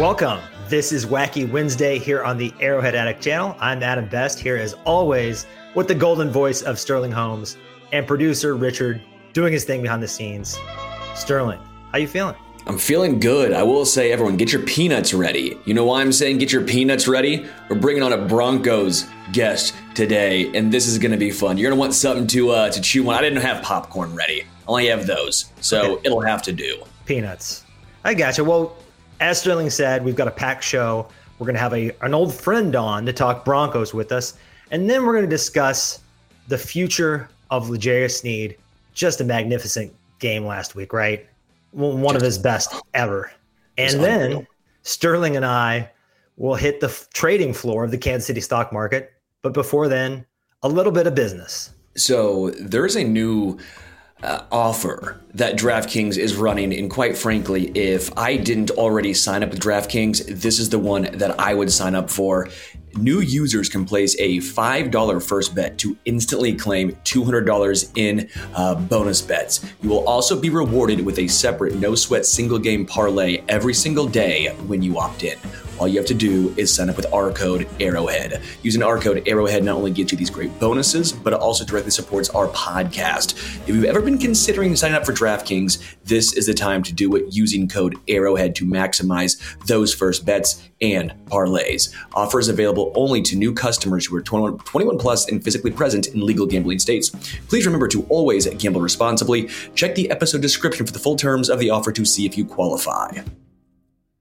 Welcome. This is Wacky Wednesday here on the Arrowhead Addict channel. I'm Adam Best here as always with the golden voice of Sterling Holmes and producer Richard doing his thing behind the scenes. Sterling, how you feeling? I'm feeling good. I will say, everyone, get your peanuts ready. You know why I'm saying get your peanuts ready? We're bringing on a Broncos guest today, and this is going to be fun. You're going to want something to uh, to chew on. I didn't have popcorn ready. I only have those, so okay. it'll have to do. Peanuts. I gotcha. Well, as Sterling said, we've got a packed show. We're going to have a an old friend on to talk Broncos with us, and then we're going to discuss the future of L'Jarius Sneed. Just a magnificent game last week, right? One of his best ever. And then Sterling and I will hit the f- trading floor of the Kansas City stock market. But before then, a little bit of business. So there's a new uh, offer that DraftKings is running. And quite frankly, if I didn't already sign up with DraftKings, this is the one that I would sign up for. New users can place a $5 first bet to instantly claim $200 in uh, bonus bets. You will also be rewarded with a separate no sweat single game parlay every single day when you opt in. All you have to do is sign up with our code Arrowhead. Using our code Arrowhead not only gets you these great bonuses, but it also directly supports our podcast. If you've ever been considering signing up for DraftKings, this is the time to do it using code Arrowhead to maximize those first bets and parlays. Offers available only to new customers who are 21, 21 plus and physically present in legal gambling states. Please remember to always gamble responsibly. Check the episode description for the full terms of the offer to see if you qualify.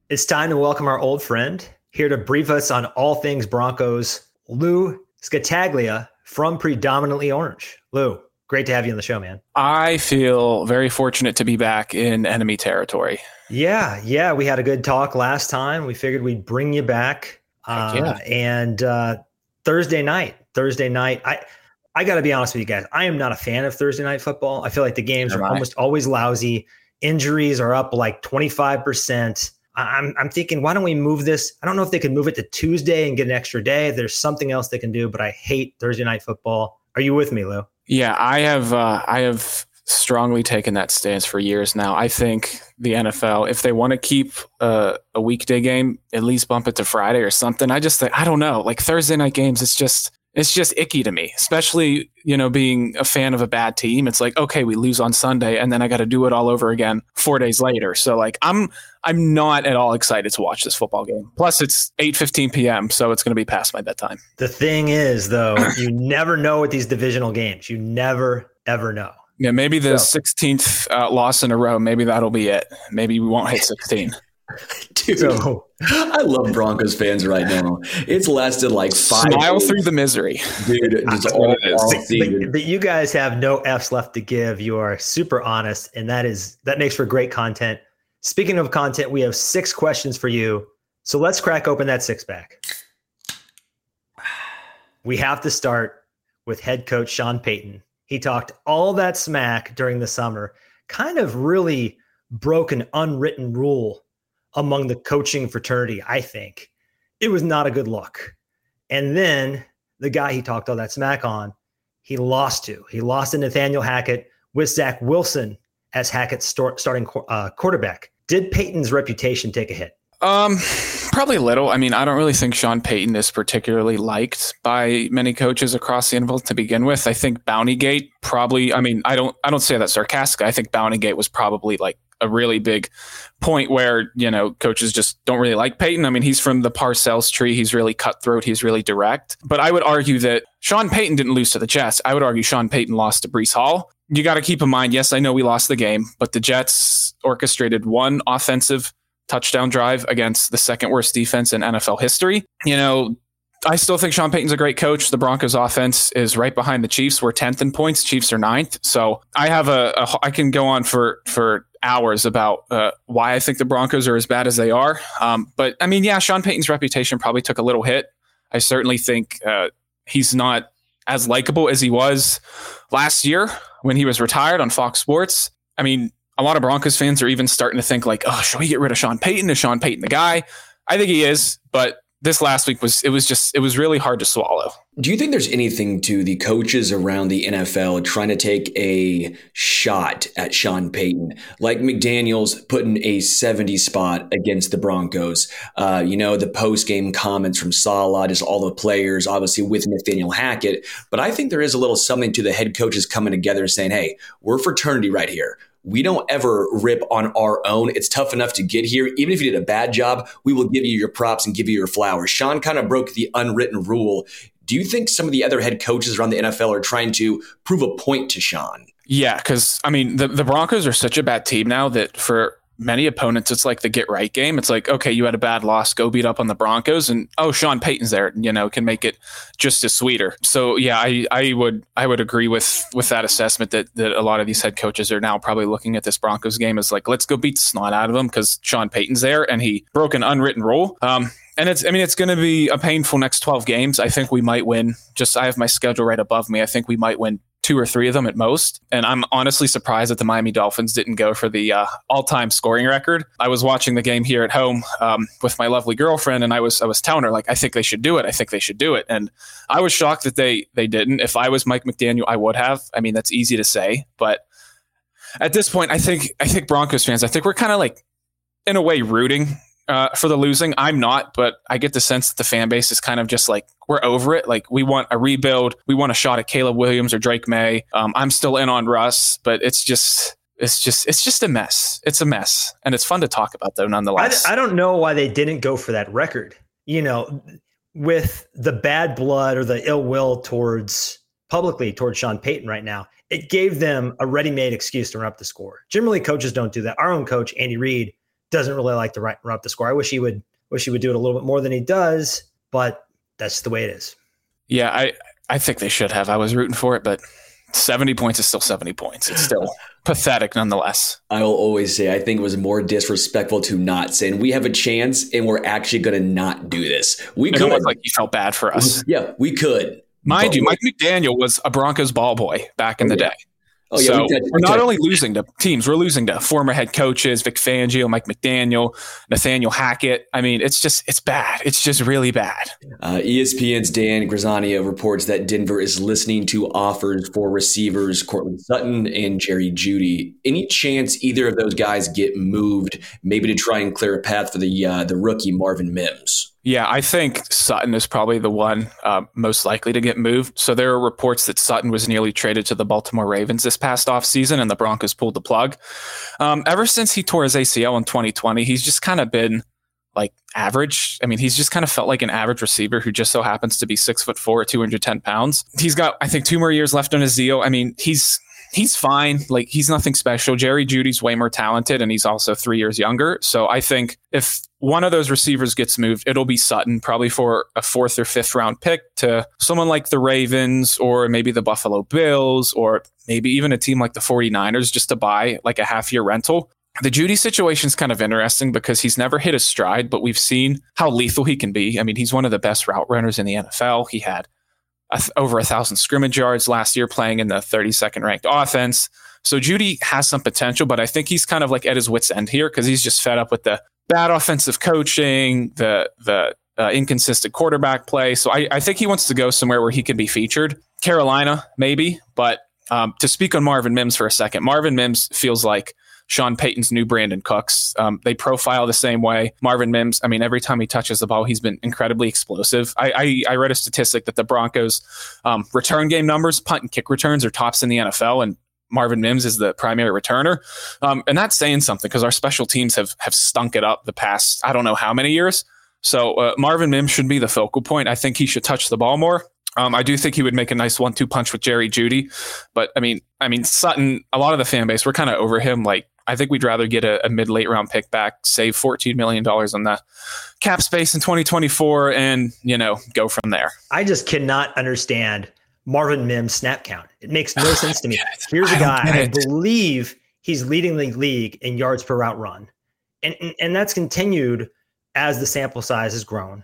It's time to welcome our old friend here to brief us on all things Broncos, Lou Scataglia from Predominantly Orange. Lou, great to have you on the show, man. I feel very fortunate to be back in enemy territory. Yeah, yeah, we had a good talk last time. We figured we'd bring you back. Uh, yeah. And uh, Thursday night, Thursday night, I I got to be honest with you guys. I am not a fan of Thursday night football. I feel like the games are almost always lousy. Injuries are up like twenty five percent. I'm, I'm thinking, why don't we move this? I don't know if they could move it to Tuesday and get an extra day. There's something else they can do, but I hate Thursday night football. Are you with me, Lou? Yeah, I have. Uh, I have strongly taken that stance for years now. I think the NFL, if they want to keep uh, a weekday game, at least bump it to Friday or something. I just, I don't know. Like Thursday night games, it's just it's just icky to me, especially, you know, being a fan of a bad team. It's like, okay, we lose on Sunday and then I got to do it all over again 4 days later. So like I'm I'm not at all excited to watch this football game. Plus it's 8:15 p.m., so it's going to be past my bedtime. The thing is though, you never know with these divisional games. You never ever know. Yeah, maybe the so. 16th uh, loss in a row, maybe that'll be it. Maybe we won't hit 16. Dude, so, I love Broncos fans right now. It's lasted like five. Smile days. through the misery, dude. Just all, all but, but, you guys have no f's left to give. You are super honest, and that is that makes for great content. Speaking of content, we have six questions for you. So let's crack open that six pack. We have to start with head coach Sean Payton. He talked all that smack during the summer, kind of really broke an unwritten rule among the coaching fraternity, I think. It was not a good look. And then the guy he talked all that smack on, he lost to. He lost to Nathaniel Hackett with Zach Wilson as Hackett's starting uh, quarterback. Did Payton's reputation take a hit? Um, probably a little. I mean, I don't really think Sean Payton is particularly liked by many coaches across the NFL to begin with. I think Bountygate probably. I mean, I don't. I don't say that sarcastically. I think Bountygate was probably like a really big point where you know coaches just don't really like Payton. I mean, he's from the Parcells tree. He's really cutthroat. He's really direct. But I would argue that Sean Payton didn't lose to the Jets. I would argue Sean Payton lost to Breece Hall. You got to keep in mind. Yes, I know we lost the game, but the Jets orchestrated one offensive touchdown drive against the second worst defense in NFL history. You know, I still think Sean Payton's a great coach. The Broncos offense is right behind the Chiefs. We're 10th in points. Chiefs are ninth. So I have a, a I can go on for, for hours about uh, why I think the Broncos are as bad as they are. Um, but I mean, yeah, Sean Payton's reputation probably took a little hit. I certainly think uh, he's not as likable as he was last year when he was retired on Fox Sports. I mean, a lot of Broncos fans are even starting to think like, oh, should we get rid of Sean Payton? Is Sean Payton the guy? I think he is, but this last week was it was just it was really hard to swallow. Do you think there's anything to the coaches around the NFL trying to take a shot at Sean Payton, like McDaniels putting a 70 spot against the Broncos? Uh, you know, the post game comments from Saleh, just all the players, obviously with Nathaniel Hackett. But I think there is a little something to the head coaches coming together and saying, hey, we're fraternity right here we don't ever rip on our own. It's tough enough to get here. Even if you did a bad job, we will give you your props and give you your flowers. Sean kind of broke the unwritten rule. Do you think some of the other head coaches around the NFL are trying to prove a point to Sean? Yeah, because I mean, the, the Broncos are such a bad team now that for many opponents, it's like the get right game. It's like, okay, you had a bad loss, go beat up on the Broncos, and oh, Sean Payton's there, you know, can make it just as sweeter. So yeah, I, I would I would agree with with that assessment that that a lot of these head coaches are now probably looking at this Broncos game as like, let's go beat the snot out of them because Sean Payton's there and he broke an unwritten rule. Um, and it's I mean it's going to be a painful next 12 games. I think we might win. Just I have my schedule right above me. I think we might win two or three of them at most. And I'm honestly surprised that the Miami Dolphins didn't go for the uh, all-time scoring record. I was watching the game here at home um, with my lovely girlfriend, and I was I was telling her like I think they should do it. I think they should do it, and I was shocked that they they didn't. If I was Mike McDaniel, I would have. I mean, that's easy to say, but at this point, I think I think Broncos fans, I think we're kind of like in a way rooting uh, for the losing. I'm not, but I get the sense that the fan base is kind of just like we're over it. Like we want a rebuild. We want a shot at Caleb Williams or Drake Maye. Um, I'm still in on Russ, but it's just it's just it's just a mess. It's a mess, and it's fun to talk about though, nonetheless. I, I don't know why they didn't go for that record. You know, with the bad blood or the ill will towards publicly towards Sean Payton right now, it gave them a ready-made excuse to run up the score. Generally, coaches don't do that. Our own coach, Andy Reid, doesn't really like to run up the score. I wish he would wish he would do it a little bit more than he does, but that's the way it is. Yeah, I I think they should have. I was rooting for it, but 70 points is still 70 points. It's still pathetic nonetheless. I will always say I think it was more disrespectful to not say, and we have a chance and we're actually going to not do this. We could. like you felt bad for us. Yeah, we could. Mind you, Mike McDaniel was a Broncos ball boy back in oh, the yeah. day. Oh, yeah, so we are not only losing to teams, we're losing to former head coaches, Vic Fangio, Mike McDaniel, Nathaniel Hackett. I mean, it's just it's bad. It's just really bad. Uh, ESPN's Dan Graziano reports that Denver is listening to offers for receivers Courtland Sutton and Jerry Jeudy. Any chance either of those guys get moved, maybe to try and clear a path for the uh, the rookie Marvin Mims? Yeah, I think Sutton is probably the one uh, most likely to get moved. So there are reports that Sutton was nearly traded to the Baltimore Ravens this past offseason and the Broncos pulled the plug. Um, ever since he tore his ACL in 2020, he's just kind of been like average. I mean, he's just kind of felt like an average receiver who just so happens to be six foot four, 210 pounds. He's got, I think, two more years left on his deal. I mean, he's he's fine. Like he's nothing special. Jerry Jeudy's way more talented and he's also three years younger. So I think if one of those receivers gets moved, it'll be Sutton, probably for a fourth or fifth round pick to someone like the Ravens or maybe the Buffalo Bills or maybe even a team like the 49ers just to buy like a half year rental. The Jeudy situation is kind of interesting because he's never hit a stride, but we've seen how lethal he can be. I mean, he's one of the best route runners in the NFL. He had over a thousand scrimmage yards last year playing in the 32nd ranked offense. So Jeudy has some potential, but I think he's kind of like at his wits end here because he's just fed up with the bad offensive coaching, the the uh, inconsistent quarterback play. So I, I, think he wants to go somewhere where he can be featured. Carolina, maybe. But um, to speak on Marvin Mims for a second, Marvin Mims feels like Sean Payton's new Brandin Cooks. Um, they profile the same way. Marvin Mims, I mean, every time he touches the ball, he's been incredibly explosive. I, I, I read a statistic that the Broncos um, return game numbers, punt and kick returns are tops in the NFL, and Marvin Mims is the primary returner. Um, and that's saying something because our special teams have have stunk it up the past, I don't know how many years. So uh, Marvin Mims should be the focal point. I think he should touch the ball more. Um, I do think he would make a nice one-two punch with Jerry Jeudy, but I mean, I mean Sutton. A lot of the fan base, we're kind of over him. Like I think we'd rather get a, a mid late round pick back, save $14 million on the cap space in 2024, and, you know, go from there. I just cannot understand Marvin Mims snap count. It makes no sense to me. Here's a guy, I believe he's leading the league in yards per route run. And, and, and that's continued as the sample size has grown.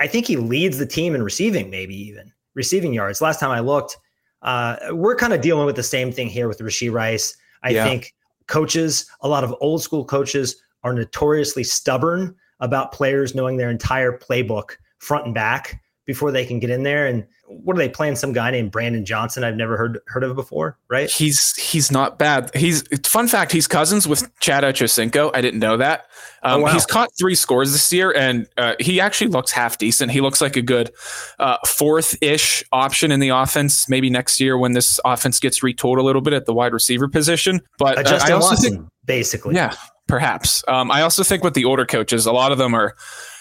I think he leads the team in receiving, maybe even receiving yards. Last time I looked, uh, we're kind of dealing with the same thing here with Rashee Rice. I yeah. think coaches, a lot of old school coaches, are notoriously stubborn about players knowing their entire playbook front and back before they can get in there. And what are they playing? Some guy named Brandon Johnson I've never heard heard of before, right? He's he's not bad. He's fun fact. He's cousins with Chad Ochocinco. I didn't know that. Um, oh, wow. He's caught three scores this year, and uh, he actually looks half decent. He looks like a good uh, fourth ish option in the offense. Maybe next year when this offense gets retooled a little bit at the wide receiver position. But uh, I also Watson, think, basically, yeah, perhaps. Um, I also think with the older coaches, a lot of them are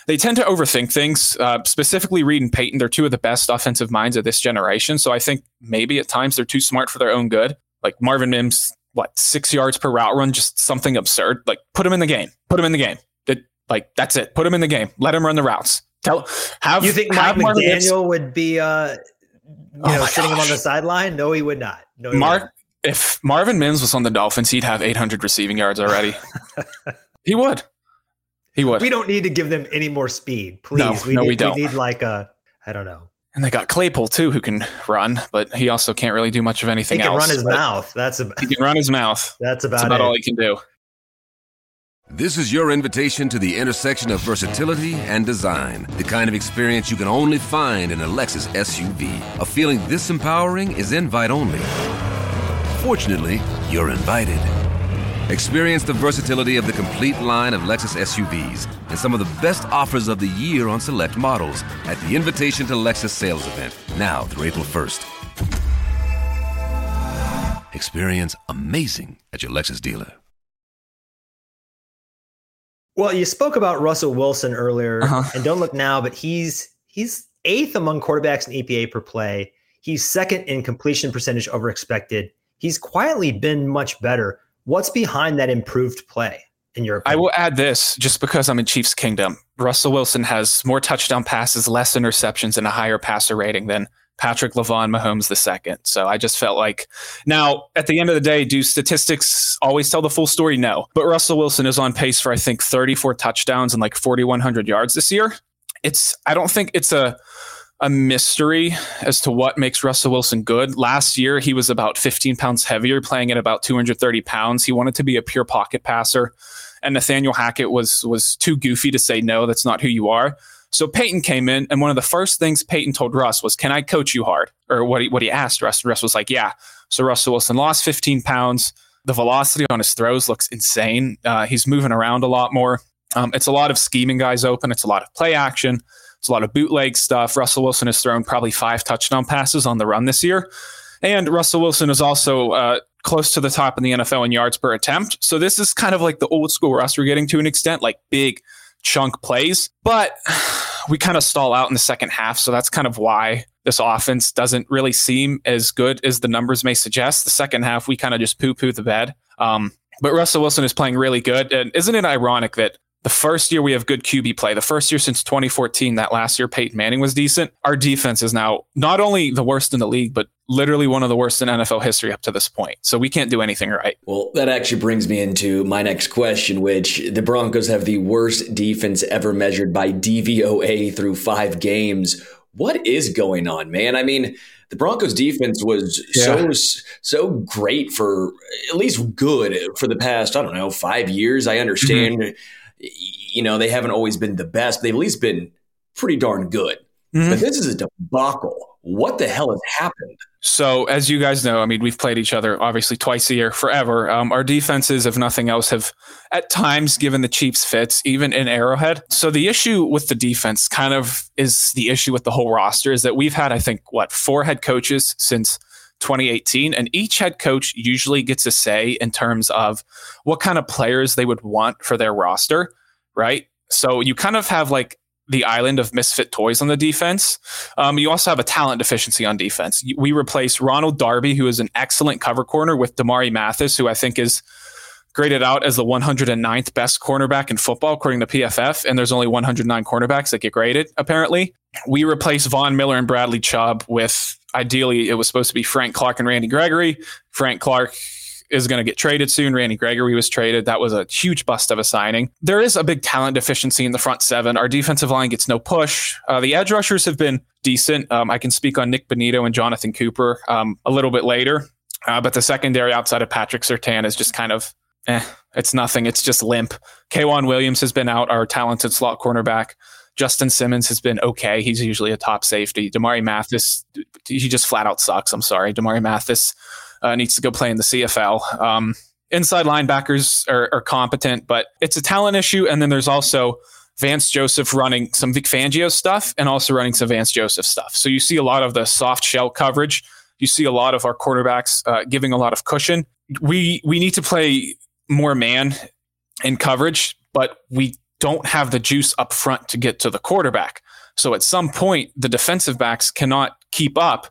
they tend to overthink things. Uh, specifically, Reid and Payton, they're two of the best offensive minds of this generation. So I think maybe at times they're too smart for their own good. Like Marvin Mims, what six yards per route run, just something absurd. Like put him in the game. Put him in the game. That like that's it. Put him in the game. Let him run the routes. Tell have you think Mike McDaniel Mims, would be uh you oh know sitting him on the sideline? No, he would not. No, Mark. If Marvin Mims was on the Dolphins, he'd have 800 receiving yards already. he would. He would. We don't need to give them any more speed, please. No, we no, need, we don't. We need like a, I don't know. And they got Claypool too, who can run, but he also can't really do much of anything else. he can else. run his mouth. That's about. He can run his mouth. That's about, That's about all he can do. This is your invitation to the intersection of versatility and design. The kind of experience you can only find in a Lexus SUV. A feeling this empowering is invite only. Fortunately, you're invited. Experience the versatility of the complete line of Lexus SUVs and some of the best offers of the year on select models at the Invitation to Lexus sales event, now through April 1st. Experience amazing at your Lexus dealer. Well, you spoke about Russell Wilson earlier, uh-huh. and don't look now, but he's he's eighth among quarterbacks in EPA per play. He's second in completion percentage over expected. He's quietly been much better. What's behind that improved play? In your opinion? I will add this just because I'm in Chiefs Kingdom. Russell Wilson has more touchdown passes, less interceptions, and a higher passer rating than Patrick Lavon Mahomes II. So I just felt like now at the end of the day, do statistics always tell the full story? No. But Russell Wilson is on pace for I think 34 touchdowns and like 4,100 yards this year. It's I don't think it's a a mystery as to what makes Russell Wilson good. Last year, he was about 15 pounds heavier, playing at about 230 pounds. He wanted to be a pure pocket passer, and Nathaniel Hackett was was too goofy to say no. That's not who you are. So Payton came in, and one of the first things Payton told Russ was, "Can I coach you hard?" Or what he what he asked Russ. Russ was like, "Yeah." So Russell Wilson lost 15 pounds. The velocity on his throws looks insane. Uh, he's moving around a lot more. Um, it's a lot of scheming guys open. It's a lot of play action. It's a lot of bootleg stuff. Russell Wilson has thrown probably five touchdown passes on the run this year. And Russell Wilson is also uh, close to the top in the NFL in yards per attempt. So this is kind of like the old school Russ we're getting to an extent, like big chunk plays. But we kind of stall out in the second half. So that's kind of why this offense doesn't really seem as good as the numbers may suggest. The second half, we kind of just poo poo the bed. Um, but Russell Wilson is playing really good. And isn't it ironic that the first year we have good QB play, the first year since 2014, that last year Peyton Manning was decent. Our defense is now not only the worst in the league, but literally one of the worst in NFL history up to this point. So we can't do anything right. Well, that actually brings me into my next question, which the Broncos have the worst defense ever measured by DVOA through five games. What is going on, man? I mean, the Broncos defense was yeah. so so great for at least good for the past I don't know five years. I understand mm-hmm you know, they haven't always been the best. They've at least been pretty darn good. Mm-hmm. But this is a debacle. What the hell has happened? So, as you guys know, I mean, we've played each other obviously twice a year forever. Um, our defenses, if nothing else, have at times given the Chiefs fits, even in Arrowhead. So, the issue with the defense kind of is the issue with the whole roster is that we've had, I think, what, four head coaches since 2018. And each head coach usually gets a say in terms of what kind of players they would want for their roster, right? So you kind of have like the island of misfit toys on the defense. Um, you also have a talent deficiency on defense. We replace Ronald Darby, who is an excellent cover corner, with Damari Mathis, who I think is graded out as the 109th best cornerback in football, according to PFF. And there's only 109 cornerbacks that get graded, apparently. We replace Von Miller and Bradley Chubb with ideally, it was supposed to be Frank Clark and Randy Gregory. Frank Clark is going to get traded soon. Randy Gregory was traded. That was a huge bust of a signing. There is a big talent deficiency in the front seven. Our defensive line gets no push. Uh, the edge rushers have been decent. Um, I can speak on Nik Bonitto and Jonathan Cooper um, a little bit later. Uh, but the secondary outside of Patrick Surtain is just kind of, eh, it's nothing. It's just limp. K'Waun Williams has been out, our talented slot cornerback. Justin Simmons has been okay. He's usually a top safety. Damari Mathis, he just flat out sucks. I'm sorry. Damari Mathis uh, needs to go play in the CFL. Um, inside linebackers are, are, competent, but it's a talent issue. And then there's also Vance Joseph running some Vic Fangio stuff and also running some Vance Joseph stuff. So you see a lot of the soft shell coverage. You see a lot of our quarterbacks uh, giving a lot of cushion. We we need to play more man in coverage, but we don't have the juice up front to get to the quarterback. So at some point, the defensive backs cannot keep up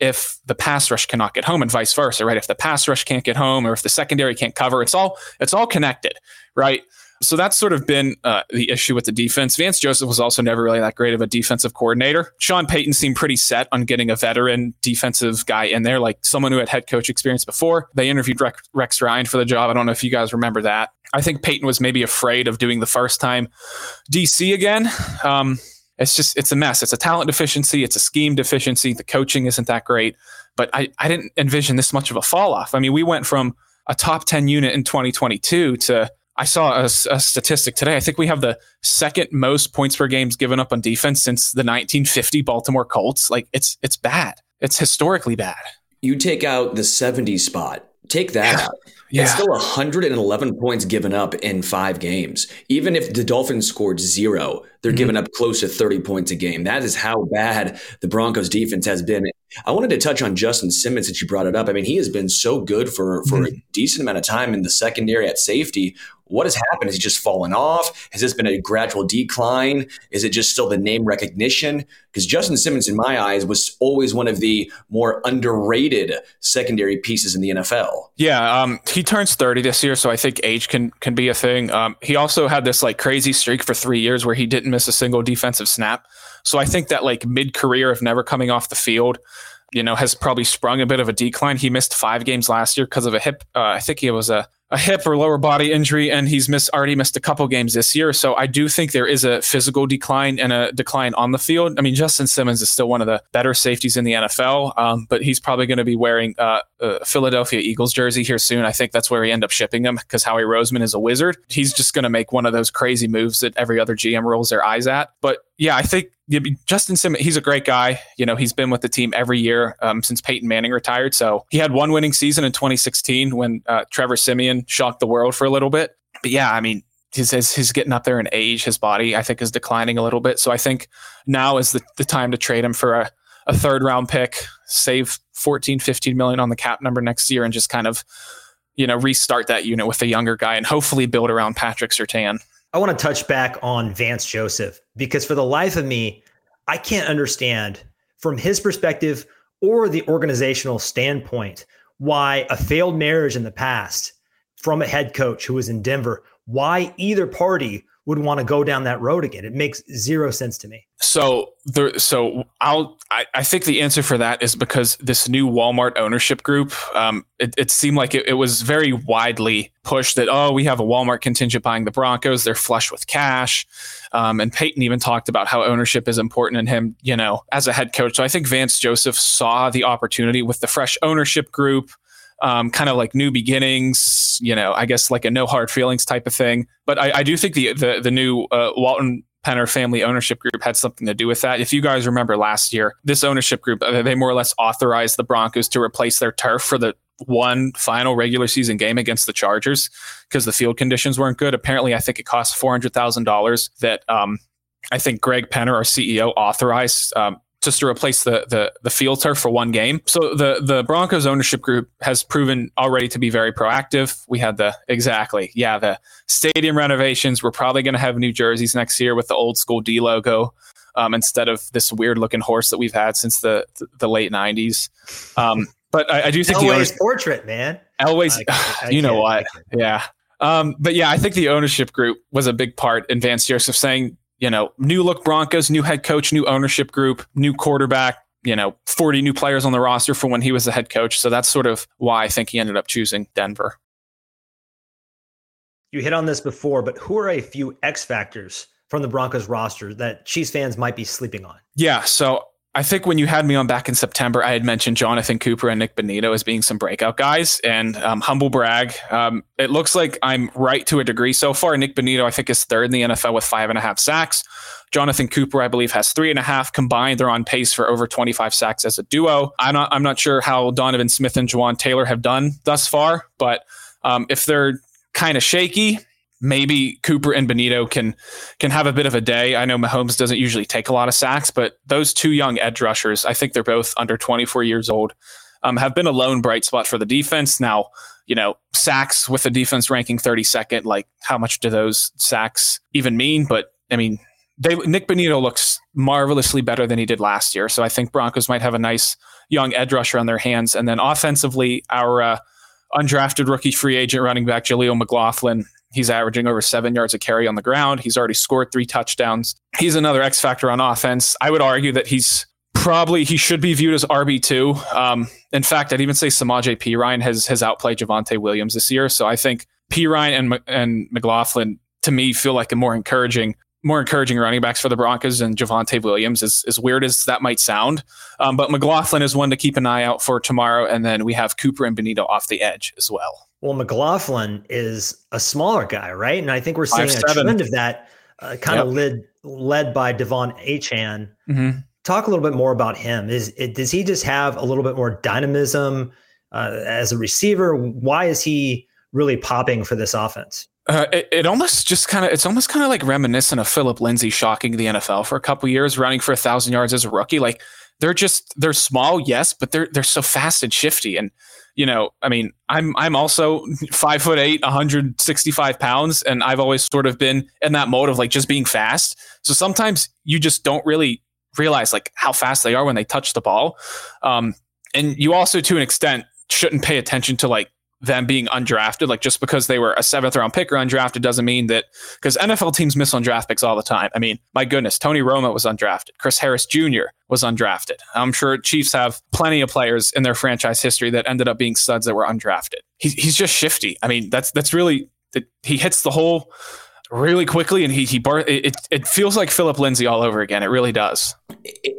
if the pass rush cannot get home and vice versa, right? If the pass rush can't get home or if the secondary can't cover, it's all it's all connected, right? So that's sort of been uh, the issue with the defense. Vance Joseph was also never really that great of a defensive coordinator. Sean Payton seemed pretty set on getting a veteran defensive guy in there, like someone who had head coach experience before. They interviewed Rex, Rex Ryan for the job. I don't know if you guys remember that. I think Payton was maybe afraid of doing the first time DC again. Um, it's just it's a mess. It's a talent deficiency. It's a scheme deficiency. The coaching isn't that great. But I, I didn't envision this much of a fall off. I mean, we went from a top 10 unit in 2022 to I saw a, a, statistic today. I think we have the second most points per games given up on defense since the 1950 Baltimore Colts. Like it's it's bad. It's historically bad. You take out the 70 spot. Take that yeah. out. Yeah. It's still 111 points given up in five games. Even if the Dolphins scored zero, they're mm-hmm. giving up close to 30 points a game. That is how bad the Broncos defense has been. I wanted to touch on Justin Simmons since you brought it up. I mean, he has been so good for, for mm-hmm. a decent amount of time in the secondary at safety. What has happened? Has he just fallen off? Has this been a gradual decline? Is it just still the name recognition? Because Justin Simmons, in my eyes, was always one of the more underrated secondary pieces in the NFL. Yeah, um, he turns 30 this year, so I think age can can be a thing. Um, he also had this like crazy streak for three years where he didn't miss a single defensive snap. So I think that like mid career of never coming off the field, you know, has probably sprung a bit of a decline. He missed five games last year because of a hip. Uh, I think it was a a hip or lower body injury, and he's missed already missed a couple games this year. So I do think there is a physical decline and a decline on the field. I mean, Justin Simmons is still one of the better safeties in the NFL, um, but he's probably going to be wearing uh, a Philadelphia Eagles jersey here soon. I think that's where we end up shipping him because Howie Roseman is a wizard. He's just going to make one of those crazy moves that every other GM rolls their eyes at. But yeah, I think Justin Simmons, he's a great guy. You know, he's been with the team every year um, since Peyton Manning retired. So he had one winning season in 2016 when uh, Trevor Siemian shocked the world for a little bit. But yeah, I mean, he's, he's getting up there in age. His body, I think, is declining a little bit. So I think now is the, the time to trade him for a, a third round pick, save 14, 15 million on the cap number next year, and just kind of, you know, restart that unit with a younger guy and hopefully build around Patrick Surtain. I want to touch back on Vance Joseph because for the life of me, I can't understand from his perspective or the organizational standpoint why a failed marriage in the past from a head coach who was in Denver, why either party would want to go down that road again. It makes zero sense to me. So there, so I'll, I, I think the answer for that is because this new Walmart ownership group, um, it, it seemed like it, it was very widely pushed that, oh, we have a Walmart contingent buying the Broncos. They're flush with cash. Um, and Payton even talked about how ownership is important in him, you know, as a head coach. So I think Vance Joseph saw the opportunity with the fresh ownership group um, kind of like new beginnings, you know, I guess like a no hard feelings type of thing. But I, I do think the the, the new uh, Walton Penner family ownership group had something to do with that. If you guys remember last year, this ownership group, uh, they more or less authorized the Broncos to replace their turf for the one final regular season game against the Chargers because the field conditions weren't good. Apparently, I think it cost $400,000 that um, I think Greg Penner, our CEO, authorized um, just to replace the, the the field turf for one game. So the the Broncos ownership group has proven already to be very proactive. We had the exactly yeah the stadium renovations. We're probably going to have new jerseys next year with the old school D logo um, instead of this weird looking horse that we've had since the the late '90s. Um, but I, I, do think Elway's the portrait, man. Elway's, you know what? Yeah, Um, but yeah, I think the ownership group was a big part in Vance Joseph saying, you know, new look Broncos, new head coach, new ownership group, new quarterback, you know, 40 new players on the roster for when he was the head coach. So that's sort of why I think he ended up choosing Denver. You hit on this before, but who are a few X factors from the Broncos roster that Chiefs fans might be sleeping on? Yeah. So I think when you had me on back in September, I had mentioned Jonathan Cooper and Nik Bonitto as being some breakout guys. And um, humble brag, um, it looks like I'm right to a degree so far. Nik Bonitto, I think, is third in the NFL with five and a half sacks. Jonathan Cooper, I believe, has three and a half combined. They're on pace for over 25 sacks as a duo. I'm not, I'm not sure how Donovan Smith and Jawaan Taylor have done thus far, but um, if they're kind of shaky, maybe Cooper and Bonitto can can have a bit of a day. I know Mahomes doesn't usually take a lot of sacks, but those two young edge rushers, I think they're both under 24 years old, um, have been a lone bright spot for the defense. Now, you know, sacks with the defense ranking 32nd, like how much do those sacks even mean? But I mean, they, Nik Bonitto looks marvelously better than he did last year. So I think Broncos might have a nice young edge rusher on their hands. And then offensively, our uh, undrafted rookie free agent running back Jaleel McLaughlin He's averaging over seven yards a carry on the ground. He's already scored three touchdowns. He's another X factor on offense. I would argue that he's probably he should be viewed as RB two. Um, in fact, I'd even say Samaje Perine has has outplayed Javonte Williams this year. So I think Perine and and McLaughlin to me feel like a more encouraging more encouraging running backs for the Broncos than Javonte Williams, as, as weird as that might sound. Um, but McLaughlin is one to keep an eye out for tomorrow. And then we have Cooper and Bonitto off the edge as well. Well, McLaughlin is a smaller guy, right? And I think we're seeing Five, a seven. trend of that uh, kind yep. of led led by De'Von Achane. Mm-hmm. Talk a little bit more about him. Is it, does he just have a little bit more dynamism uh, as a receiver? Why is he really popping for this offense? Uh, it, it, almost just kind of it's almost kind of like reminiscent of Philip Lindsay shocking the NFL for a couple years, running for a thousand yards as a rookie. Like they're just they're small, yes, but they're they're so fast and shifty. And you know, I mean, I'm I'm also five foot eight, 165 pounds, and I've always sort of been in that mode of like just being fast. So sometimes you just don't really realize like how fast they are when they touch the ball. Um, and you also, to an extent, shouldn't pay attention to like them being undrafted. Like just because they were a seventh round pick or undrafted doesn't mean that because NFL teams miss on draft picks all the time. I mean, my goodness, Tony Romo was undrafted. Chris Harris Jr. was undrafted. I'm sure Chiefs have plenty of players in their franchise history that ended up being studs that were undrafted. He, he's just shifty. I mean, that's that's really he hits the hole really quickly and he he bar it, it feels like Philip Lindsay all over again. It really does.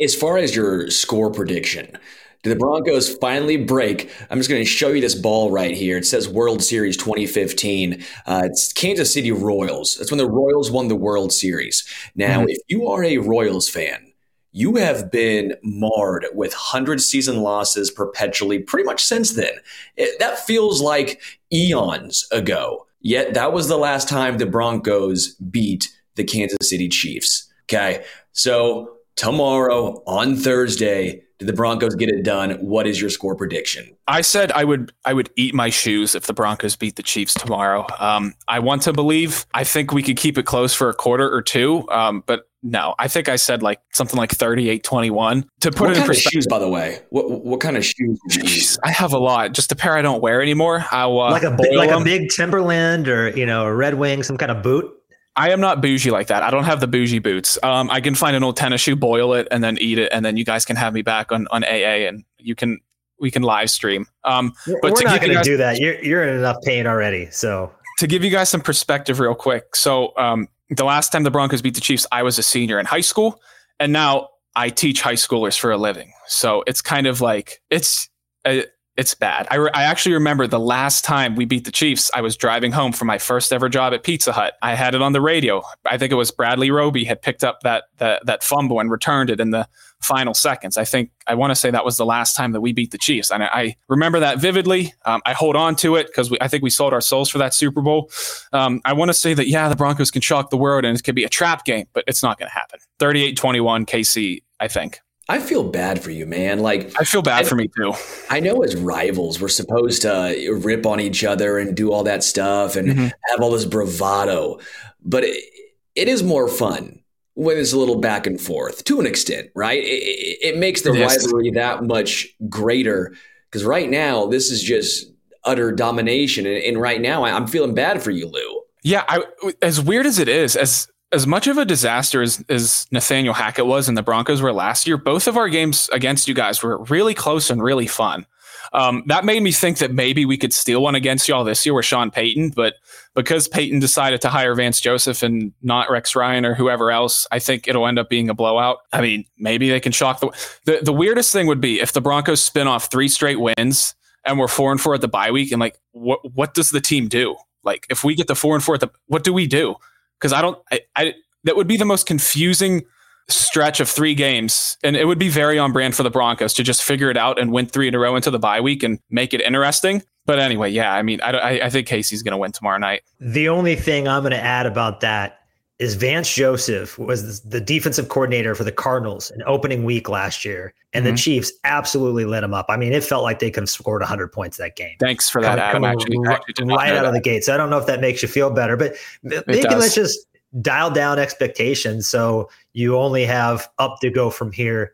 As far as your score prediction, do the Broncos finally break? I'm just going to show you this ball right here. It says World Series 2015. Uh, it's Kansas City Royals. That's when the Royals won the World Series. Now, mm-hmm. if you are a Royals fan, you have been marred with 100 season losses perpetually pretty much since then. It, that feels like eons ago. Yet that was the last time the Broncos beat the Kansas City Chiefs. Okay. So tomorrow on Thursday, did the Broncos get it done? What is your score prediction? I said I would I would eat my shoes if the Broncos beat the Chiefs tomorrow. Um, I want to believe. I think we could keep it close for a quarter or two. Um, but no, I think I said like something like 38-21. To put what it in perspective, shoes, by the way, what what kind of shoes? I have a lot. Just a pair I don't wear anymore. I'll uh, like a like them. a big Timberland or you know a Red Wing, some kind of boot. I am not bougie like that. I don't have the bougie boots. Um, I can find an old tennis shoe, boil it, and then eat it, and then you guys can have me back on on AA, and you can we can live stream. Um, but we're not going to do that. You're you're in enough pain already. So to give you guys some perspective, real quick. So um, the last time the Broncos beat the Chiefs, I was a senior in high school, and now I teach high schoolers for a living. So it's kind of like it's. A, it's bad. I, re- I actually remember the last time we beat the Chiefs, I was driving home from my first ever job at Pizza Hut. I had it on the radio. I think it was Bradley Roby had picked up that, that, that fumble and returned it in the final seconds. I think, I want to say that was the last time that we beat the Chiefs. And I, I remember that vividly. Um, I hold on to it because I think we sold our souls for that Super Bowl. Um, I want to say that, yeah, the Broncos can shock the world and it could be a trap game, but it's not going to happen. 38 21 KC, I think. I feel bad for you, man. Like I feel bad I, for me too. I know as rivals, we're supposed to rip on each other and do all that stuff and mm-hmm. have all this bravado, but it, it is more fun when it's a little back and forth to an extent, right? It, it makes the rivalry that much greater because right now this is just utter domination. And, and right now, I, I'm feeling bad for you, Lou. Yeah, I, as weird as it is, as as much of a disaster as, as Nathaniel Hackett was and the Broncos were last year, both of our games against you guys were really close and really fun. Um, that made me think that maybe we could steal one against y'all this year with Sean Payton, but because Payton decided to hire Vance Joseph and not Rex Ryan or whoever else, I think it'll end up being a blowout. I mean, maybe they can shock the the, the weirdest thing would be if the Broncos spin off three straight wins and we're four and four at the bye week, and like, what what does the team do? Like, if we get the four and four at the, what do we do? Because I don't, I, I that would be the most confusing stretch of three games, and it would be very on brand for the Broncos to just figure it out and win three in a row into the bye week and make it interesting. But anyway, yeah, I mean, I, I think KC's going to win tomorrow night. The only thing I'm going to add about that is Vance Joseph was the defensive coordinator for the Cardinals in opening week last year, and mm-hmm. the Chiefs absolutely lit him up. I mean, it felt like they could have scored 100 points that game. Thanks for that, Adam. Actually, actually right out that. of the gates. I don't know if that makes you feel better, but it maybe does. let's just dial down expectations so you only have up to go from here.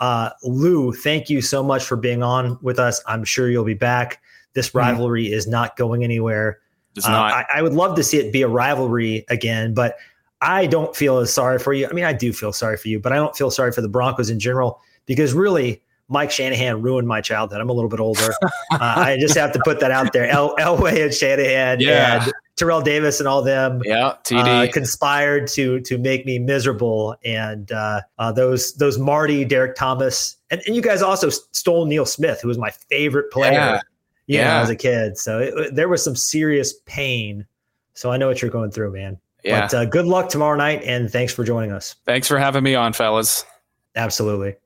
Uh, Lou, thank you so much for being on with us. I'm sure you'll be back. This mm-hmm. rivalry mm-hmm. is not going anywhere. Uh, not. I, I would love to see it be a rivalry again, but I don't feel as sorry for you. I mean, I do feel sorry for you, but I don't feel sorry for the Broncos in general because really, Mike Shanahan ruined my childhood. I'm a little bit older. uh, I just have to put that out there. El- Elway and Shanahan yeah. and Terrell Davis and all them yeah, TD. Uh, conspired to to make me miserable. And uh, uh, those those Marty, Derrick Thomas, and, and you guys also stole Neil Smith, who was my favorite player. Yeah. yeah. Know, as a kid. So it, there was some serious pain. So I know what you're going through, man. Yeah. But uh, good luck tomorrow night, and thanks for joining us. Thanks for having me on, fellas. Absolutely.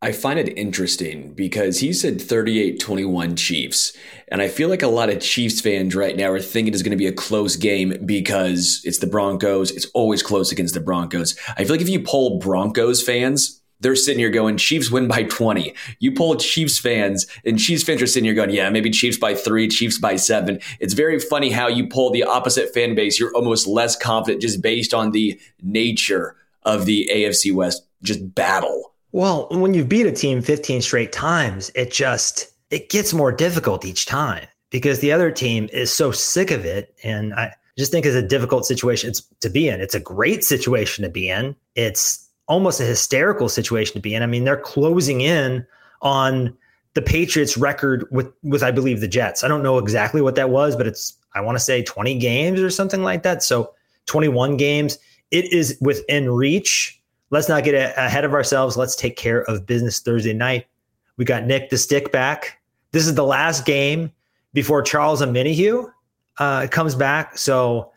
I find it interesting because he said 38 21 Chiefs. And I feel like a lot of Chiefs fans right now are thinking it's going to be a close game because it's the Broncos. It's always close against the Broncos. I feel like if you poll Broncos fans, they're sitting here going, Chiefs win by 20. You pull Chiefs fans, and Chiefs fans are sitting here going, yeah, maybe Chiefs by three, Chiefs by seven. It's very funny how you pull the opposite fan base. You're almost less confident just based on the nature of the AFC West just battle. Well, when you beat a team 15 straight times, it just it gets more difficult each time because the other team is so sick of it. And I just think it's a difficult situation to be in. It's a great situation to be in. It's almost a hysterical situation to be in. I mean, they're closing in on the Patriots record with with I believe the Jets. I don't know exactly what that was, but it's I want to say 20 games or something like that. So 21 games. It is within reach. Let's not get ahead of ourselves. Let's take care of business Thursday night. We got Nick the Stick back. This is the last game before Charles Omenihu uh, comes back. So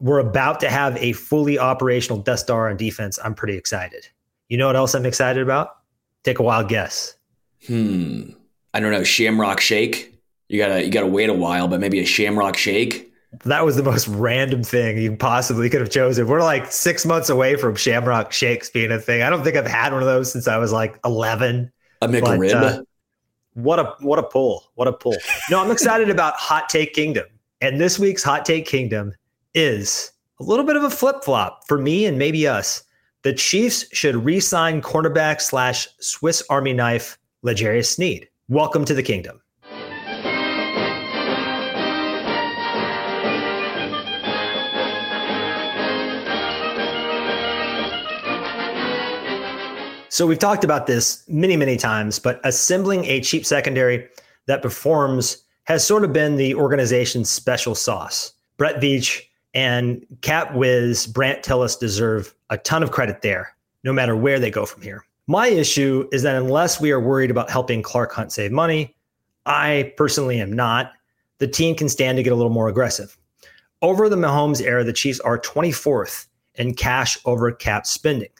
we're about to have a fully operational Death Star on defense. I'm pretty excited. You know what else I'm excited about? Take a wild guess. Hmm. I don't know. Shamrock Shake. You gotta you gotta wait a while, but maybe a Shamrock Shake. That was the most random thing you possibly could have chosen. We're like six months away from Shamrock Shakes being a thing. I don't think I've had one of those since I was like 11. A McRib. But, uh, what a what a pull! What a pull! No, I'm excited about Hot Take Kingdom, and this week's Hot Take Kingdom is a little bit of a flip flop for me and maybe us. The Chiefs should re sign cornerback slash Swiss Army knife L'Jarius Sneed. Welcome to the kingdom. So we've talked about this many, many times, but assembling a cheap secondary that performs has sort of been the organization's special sauce. Brett Veach and Cap Wiz, Brandt Tilis deserve a ton of credit there, no matter where they go from here. My issue is that unless we are worried about helping Clark Hunt save money, I personally am not. The team can stand to get a little more aggressive. Over the Mahomes era, the Chiefs are 24th in cash over cap spending.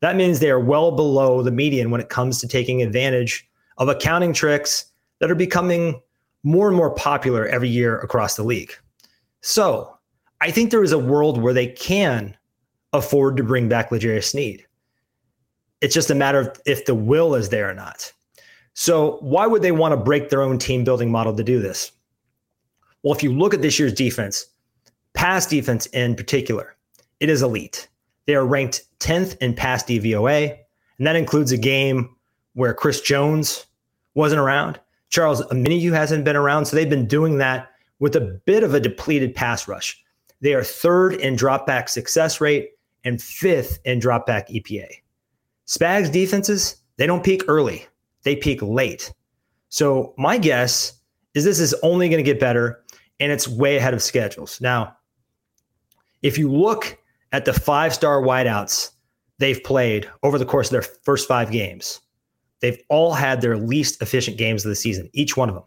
That means they are well below the median when it comes to taking advantage of accounting tricks that are becoming more and more popular every year across the league. So, I think there is a world where they can afford to bring back L'Jarius Sneed. It's just a matter of if the will is there or not. So, why would they want to break their own team building model to do this? Well, if you look at this year's defense, pass defense in particular, it is elite. They are ranked 10th in pass DVOA, and that includes a game where Chris Jones wasn't around. Charles Omenihu hasn't been around, so they've been doing that with a bit of a depleted pass rush. They are third in dropback success rate and fifth in dropback EPA. Spags defenses, they don't peak early, they peak late. So my guess is this is only going to get better and it's way ahead of schedules. Now, if you look at the five star wideouts they've played over the course of their first five games, they've all had their least efficient games of the season, each one of them.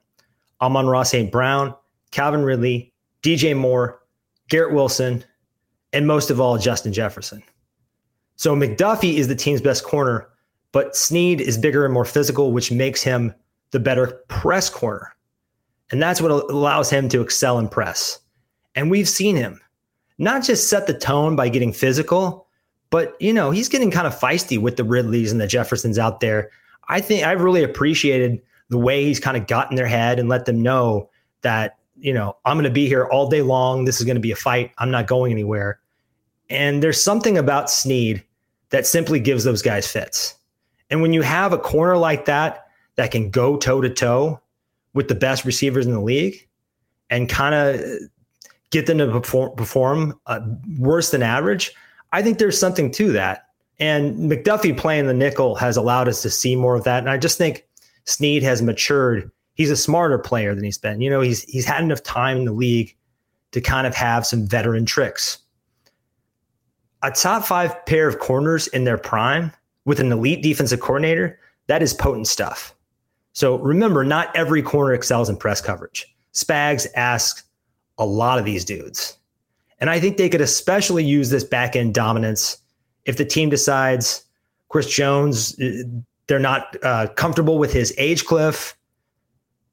Amon-Ra St. Brown, Calvin Ridley, DJ Moore, Garrett Wilson, and most of all, Justin Jefferson. So McDuffie is the team's best corner, but Sneed is bigger and more physical, which makes him the better press corner. And that's what allows him to excel in press. And we've seen him not just set the tone by getting physical, but you know, he's getting kind of feisty with the Ridleys and the Jeffersons out there. I think I've really appreciated the way he's kind of gotten their head and let them know that, you know, I'm going to be here all day long. This is going to be a fight. I'm not going anywhere. And there's something about Sneed that simply gives those guys fits. And when you have a corner like that that can go toe to toe with the best receivers in the league and kind of get them to perform, perform uh, worse than average, I think there's something to that. And McDuffie playing the nickel has allowed us to see more of that. And I just think Sneed has matured. He's a smarter player than he's been. You know, he's he's had enough time in the league to kind of have some veteran tricks. A top five pair of corners in their prime with an elite defensive coordinator, that is potent stuff. So remember, not every corner excels in press coverage. Spags asks a lot of these dudes. And I think they could especially use this back end dominance if the team decides Chris Jones, uh, they're not uh, comfortable with his age cliff,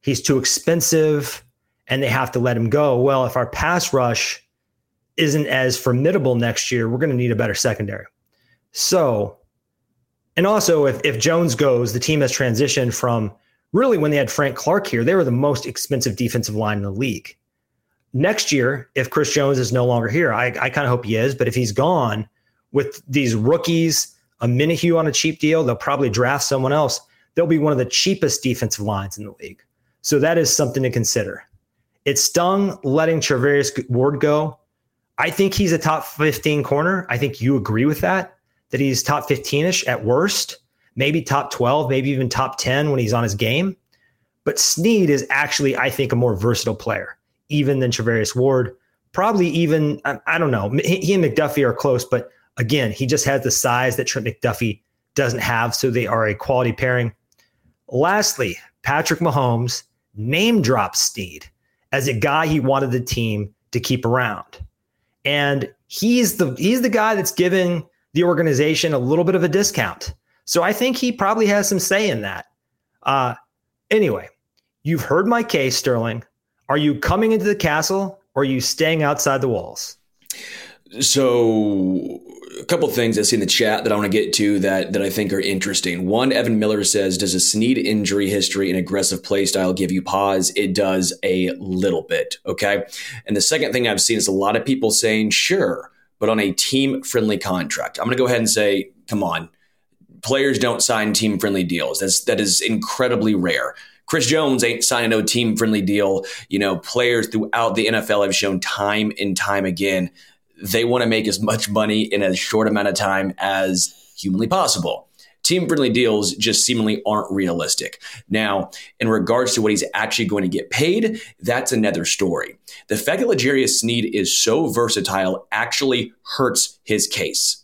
he's too expensive, and they have to let him go. Well, if our pass rush isn't as formidable next year, we're going to need a better secondary. So, and also if, if Jones goes, the team has transitioned from really when they had Frank Clark here, they were the most expensive defensive line in the league next year, if Chris Jones is no longer here, I, I kind of hope he is, but if he's gone with these rookies, Omenihu on a cheap deal, they'll probably draft someone else. They'll be one of the cheapest defensive lines in the league. So that is something to consider. It stung letting Charvarius Ward go. I think he's a top 15 corner. I think you agree with that, that he's top 15 ish at worst, maybe top 12, maybe even top 10 when he's on his game. But Sneed is actually, I think, a more versatile player even than Charvarius Ward. Probably even, I, don't know. He, and McDuffie are close, but again, he just has the size that Trent McDuffie doesn't have. So they are a quality pairing. Lastly, Patrick Mahomes name drops Sneed as a guy he wanted the team to keep around. And he's the he's the guy that's giving the organization a little bit of a discount. So I think he probably has some say in that. Uh, anyway, you've heard my case, Sterling. Are you coming into the castle or are you staying outside the walls? So, a couple things I see in the chat that I want to get to that that I think are interesting. One, Evan Miller says, "Does a Sneed injury history and aggressive play style give you pause?" It does a little bit. Okay, and the second thing I've seen is a lot of people saying, "Sure," but on a team friendly contract. I'm going to go ahead and say, "Come on." Players don't sign team friendly deals. That's that is incredibly rare. Chris Jones ain't signing no team friendly deal. You know, players throughout the NFL have shown time and time again they want to make as much money in as short amount of time as humanly possible. Team friendly deals just seemingly aren't realistic. Now, in regards to what he's actually going to get paid, that's another story. The fact that L'Jarius Sneed is so versatile actually hurts his case.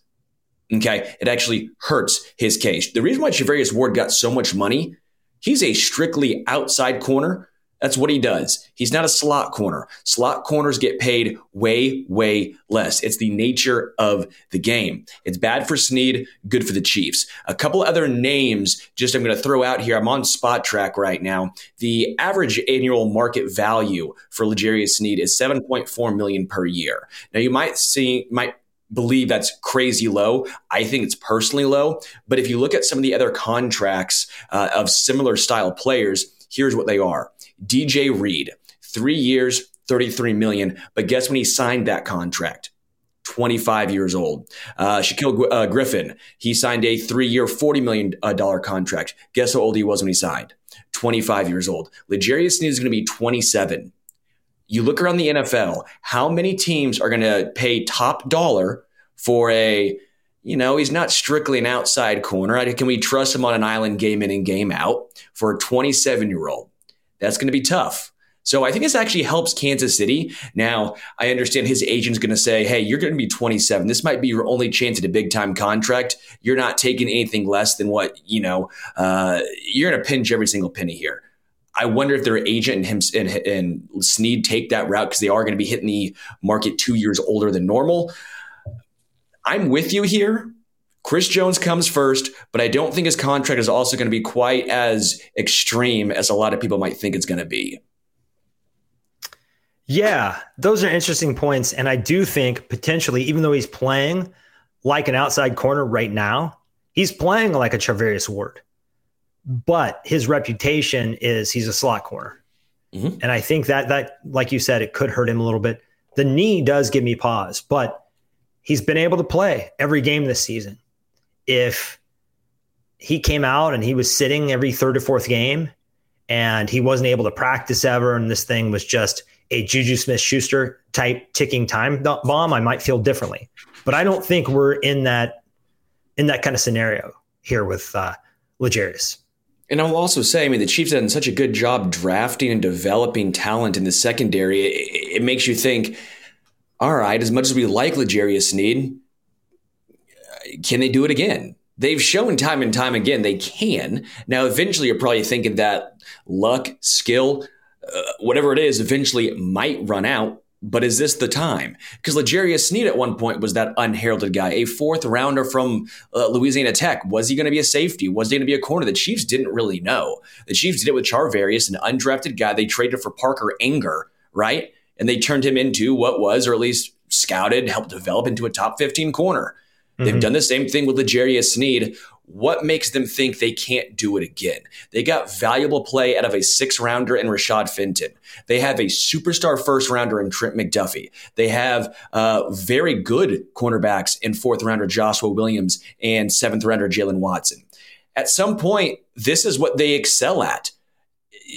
Okay, it actually hurts his case. The reason why Charvarius Ward got so much money He's a strictly outside corner. That's what he does. He's not a slot corner. Slot corners get paid way, way less. It's the nature of the game. It's bad for Sneed, good for the Chiefs. A couple other names, just I'm going to throw out here. I'm on Spotrac right now. The average annual market value for L'Jarius Sneed is 7.4 million per year. Now you might see, might believe that's crazy low. I think it's personally low. But if you look at some of the other contracts uh, of similar style players, here's what they are DJ Reed, three years, 33 million. But guess when he signed that contract? 25 years old. Uh, Shaquill uh, Griffin, he signed a three year, $40 million uh, contract. Guess how old he was when he signed? 25 years old. L'Jarius Sneed is going to be 27. You look around the NFL, how many teams are going to pay top dollar for a, you know, he's not strictly an outside corner. Can we trust him on an island game in and game out for a 27 year old? That's going to be tough. So I think this actually helps Kansas City. Now, I understand his agent's going to say, hey, you're going to be 27. This might be your only chance at a big time contract. You're not taking anything less than what, you know, uh, you're going to pinch every single penny here. I wonder if their agent and him and, and Sneed take that route because they are going to be hitting the market two years older than normal. I'm with you here. Chris Jones comes first, but I don't think his contract is also going to be quite as extreme as a lot of people might think it's going to be. Yeah, those are interesting points. And I do think potentially, even though he's playing like an outside corner right now, he's playing like a Charvarius Ward. But his reputation is he's a slot corner. Mm-hmm. And I think that that, like you said, it could hurt him a little bit. The knee does give me pause, but he's been able to play every game this season. If he came out and he was sitting every third or fourth game and he wasn't able to practice ever, and this thing was just a Juju Smith Schuster type ticking time bomb, I might feel differently. But I don't think we're in that in that kind of scenario here with uh, L'Jarius. And I'll also say, I mean, the Chiefs have done such a good job drafting and developing talent in the secondary. It, it makes you think, all right, as much as we like L'Jarius Sneed, can they do it again? They've shown time and time again they can. Now, eventually, you're probably thinking that luck, skill, uh, whatever it is eventually might run out. But is this the time? Because L'Jarius Sneed at one point was that unheralded guy, a fourth rounder from uh, Louisiana Tech. Was he going to be a safety? Was he going to be a corner? The Chiefs didn't really know. The Chiefs did it with Charvarius, an undrafted guy. They traded for Parker Ehinger, right? And they turned him into what was, or at least scouted, helped develop into a top 15 corner. They've mm-hmm. done the same thing with L'Jarius Sneed. What makes them think they can't do it again? They got valuable play out of a six rounder in Rashad Fenton. They have a superstar first rounder in Trent McDuffie. They have uh, very good cornerbacks in fourth rounder Joshua Williams and seventh rounder Jaylen Watson. At some point, this is what they excel at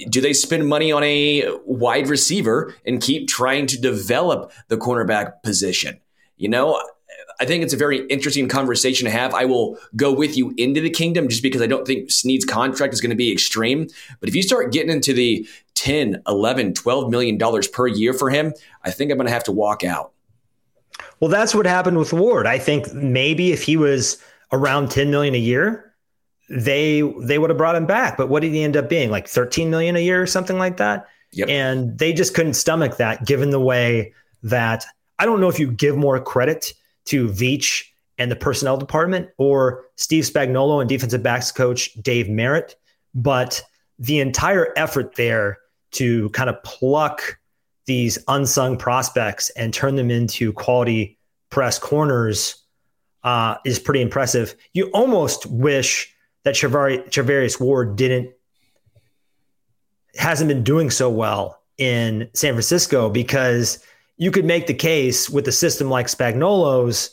do they spend money on a wide receiver and keep trying to develop the cornerback position? You know, I think it's a very interesting conversation to have. I will go with you into the kingdom just because I don't think Sneed's contract is going to be extreme. But if you start getting into the 10, 11, 12 million dollars per year for him, I think I'm going to have to walk out. Well, that's what happened with Ward. I think maybe if he was around 10 million a year, they they would have brought him back. But what did he end up being? Like 13 million a year or something like that? Yep. And they just couldn't stomach that given the way that I don't know if you give more credit to Veach and the personnel department or Steve Spagnuolo and defensive backs coach Dave Merritt. But the entire effort there to kind of pluck these unsung prospects and turn them into quality press corners uh, is pretty impressive. You almost wish that Charvarius Ward didn't hasn't been doing so well in San Francisco because you could make the case with a system like Spagnuolo's.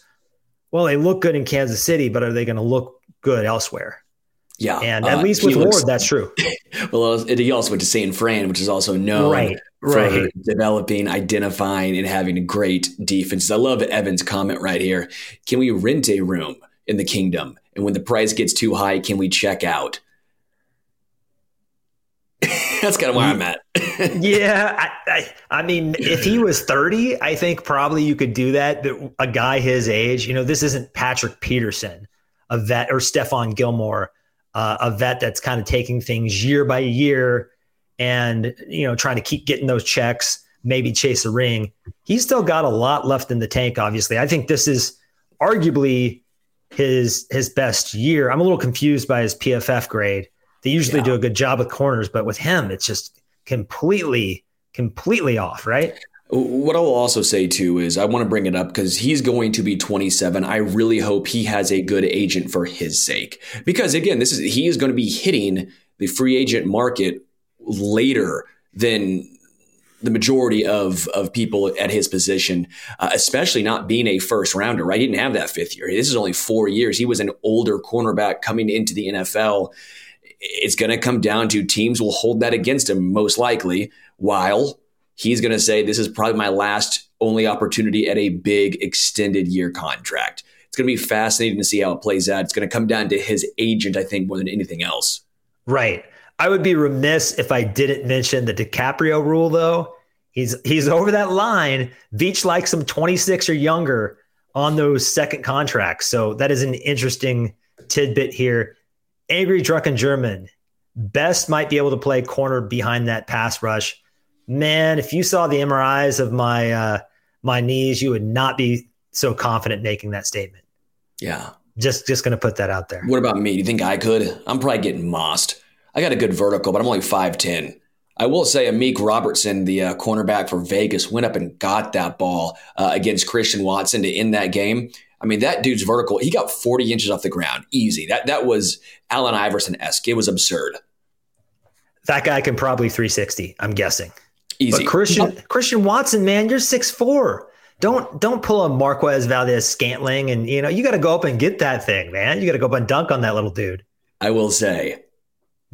Well, they look good in Kansas City, but are they going to look good elsewhere? Yeah, and at uh, least with looks, Ward, that's true. well, he also went to San Fran, which is also known right, for right. developing, identifying, and having great defenses. I love Evan's comment right here. Can we rent a room in the kingdom? And when the price gets too high, can we check out? That's kind of where I'm at. Yeah, I, I, I, mean, if he was 30, I think probably you could do that. But a guy his age, you know, this isn't Patrick Peterson, a vet, or Stephon Gilmore, uh, a vet that's kind of taking things year by year and you know trying to keep getting those checks, maybe chase a ring. He's still got a lot left in the tank. Obviously, I think this is arguably his his best year. I'm a little confused by his PFF grade. They usually yeah. do a good job with corners, but with him, it's just completely, completely off, right? What I will also say too is I want to bring it up because he's going to be 27. I really hope he has a good agent for his sake. Because again, this is he is going to be hitting the free agent market later than the majority of of people at his position, uh, especially not being a first rounder. Right, he didn't have that fifth year. This is only four years. He was an older cornerback coming into the NFL it's going to come down to teams will hold that against him most likely, while he's going to say, This is probably my last only opportunity at a big extended year contract. It's going to be fascinating to see how it plays out. It's going to come down to his agent, I think, more than anything else. Right. I would be remiss if I didn't mention the DiCaprio rule, though. He's he's over that line. Veach likes him 26 or younger on those second contracts. So that is an interesting tidbit here. Angry Drunken German. Best might be able to play corner behind that pass rush. Man, if you saw the MRIs of my uh, my knees, you would not be so confident making that statement. Yeah. Just just gonna put that out there. What about me? Do you think I could? I'm probably getting mossed. I got a good vertical, but I'm only 5'10. I will say Amik Robertson, the uh, cornerback for Vegas, went up and got that ball uh, against Christian Watson to end that game. I mean, that dude's vertical, he got 40 inches off the ground. Easy. That that was Allen Iverson esque. It was absurd. That guy can probably 360, I'm guessing. Easy. But Christian Christian Watson, man, you're 6'4. Don't don't pull a Marquez Valdes-Scantling and you know, you gotta go up and get that thing, man. You gotta go up and dunk on that little dude. I will say,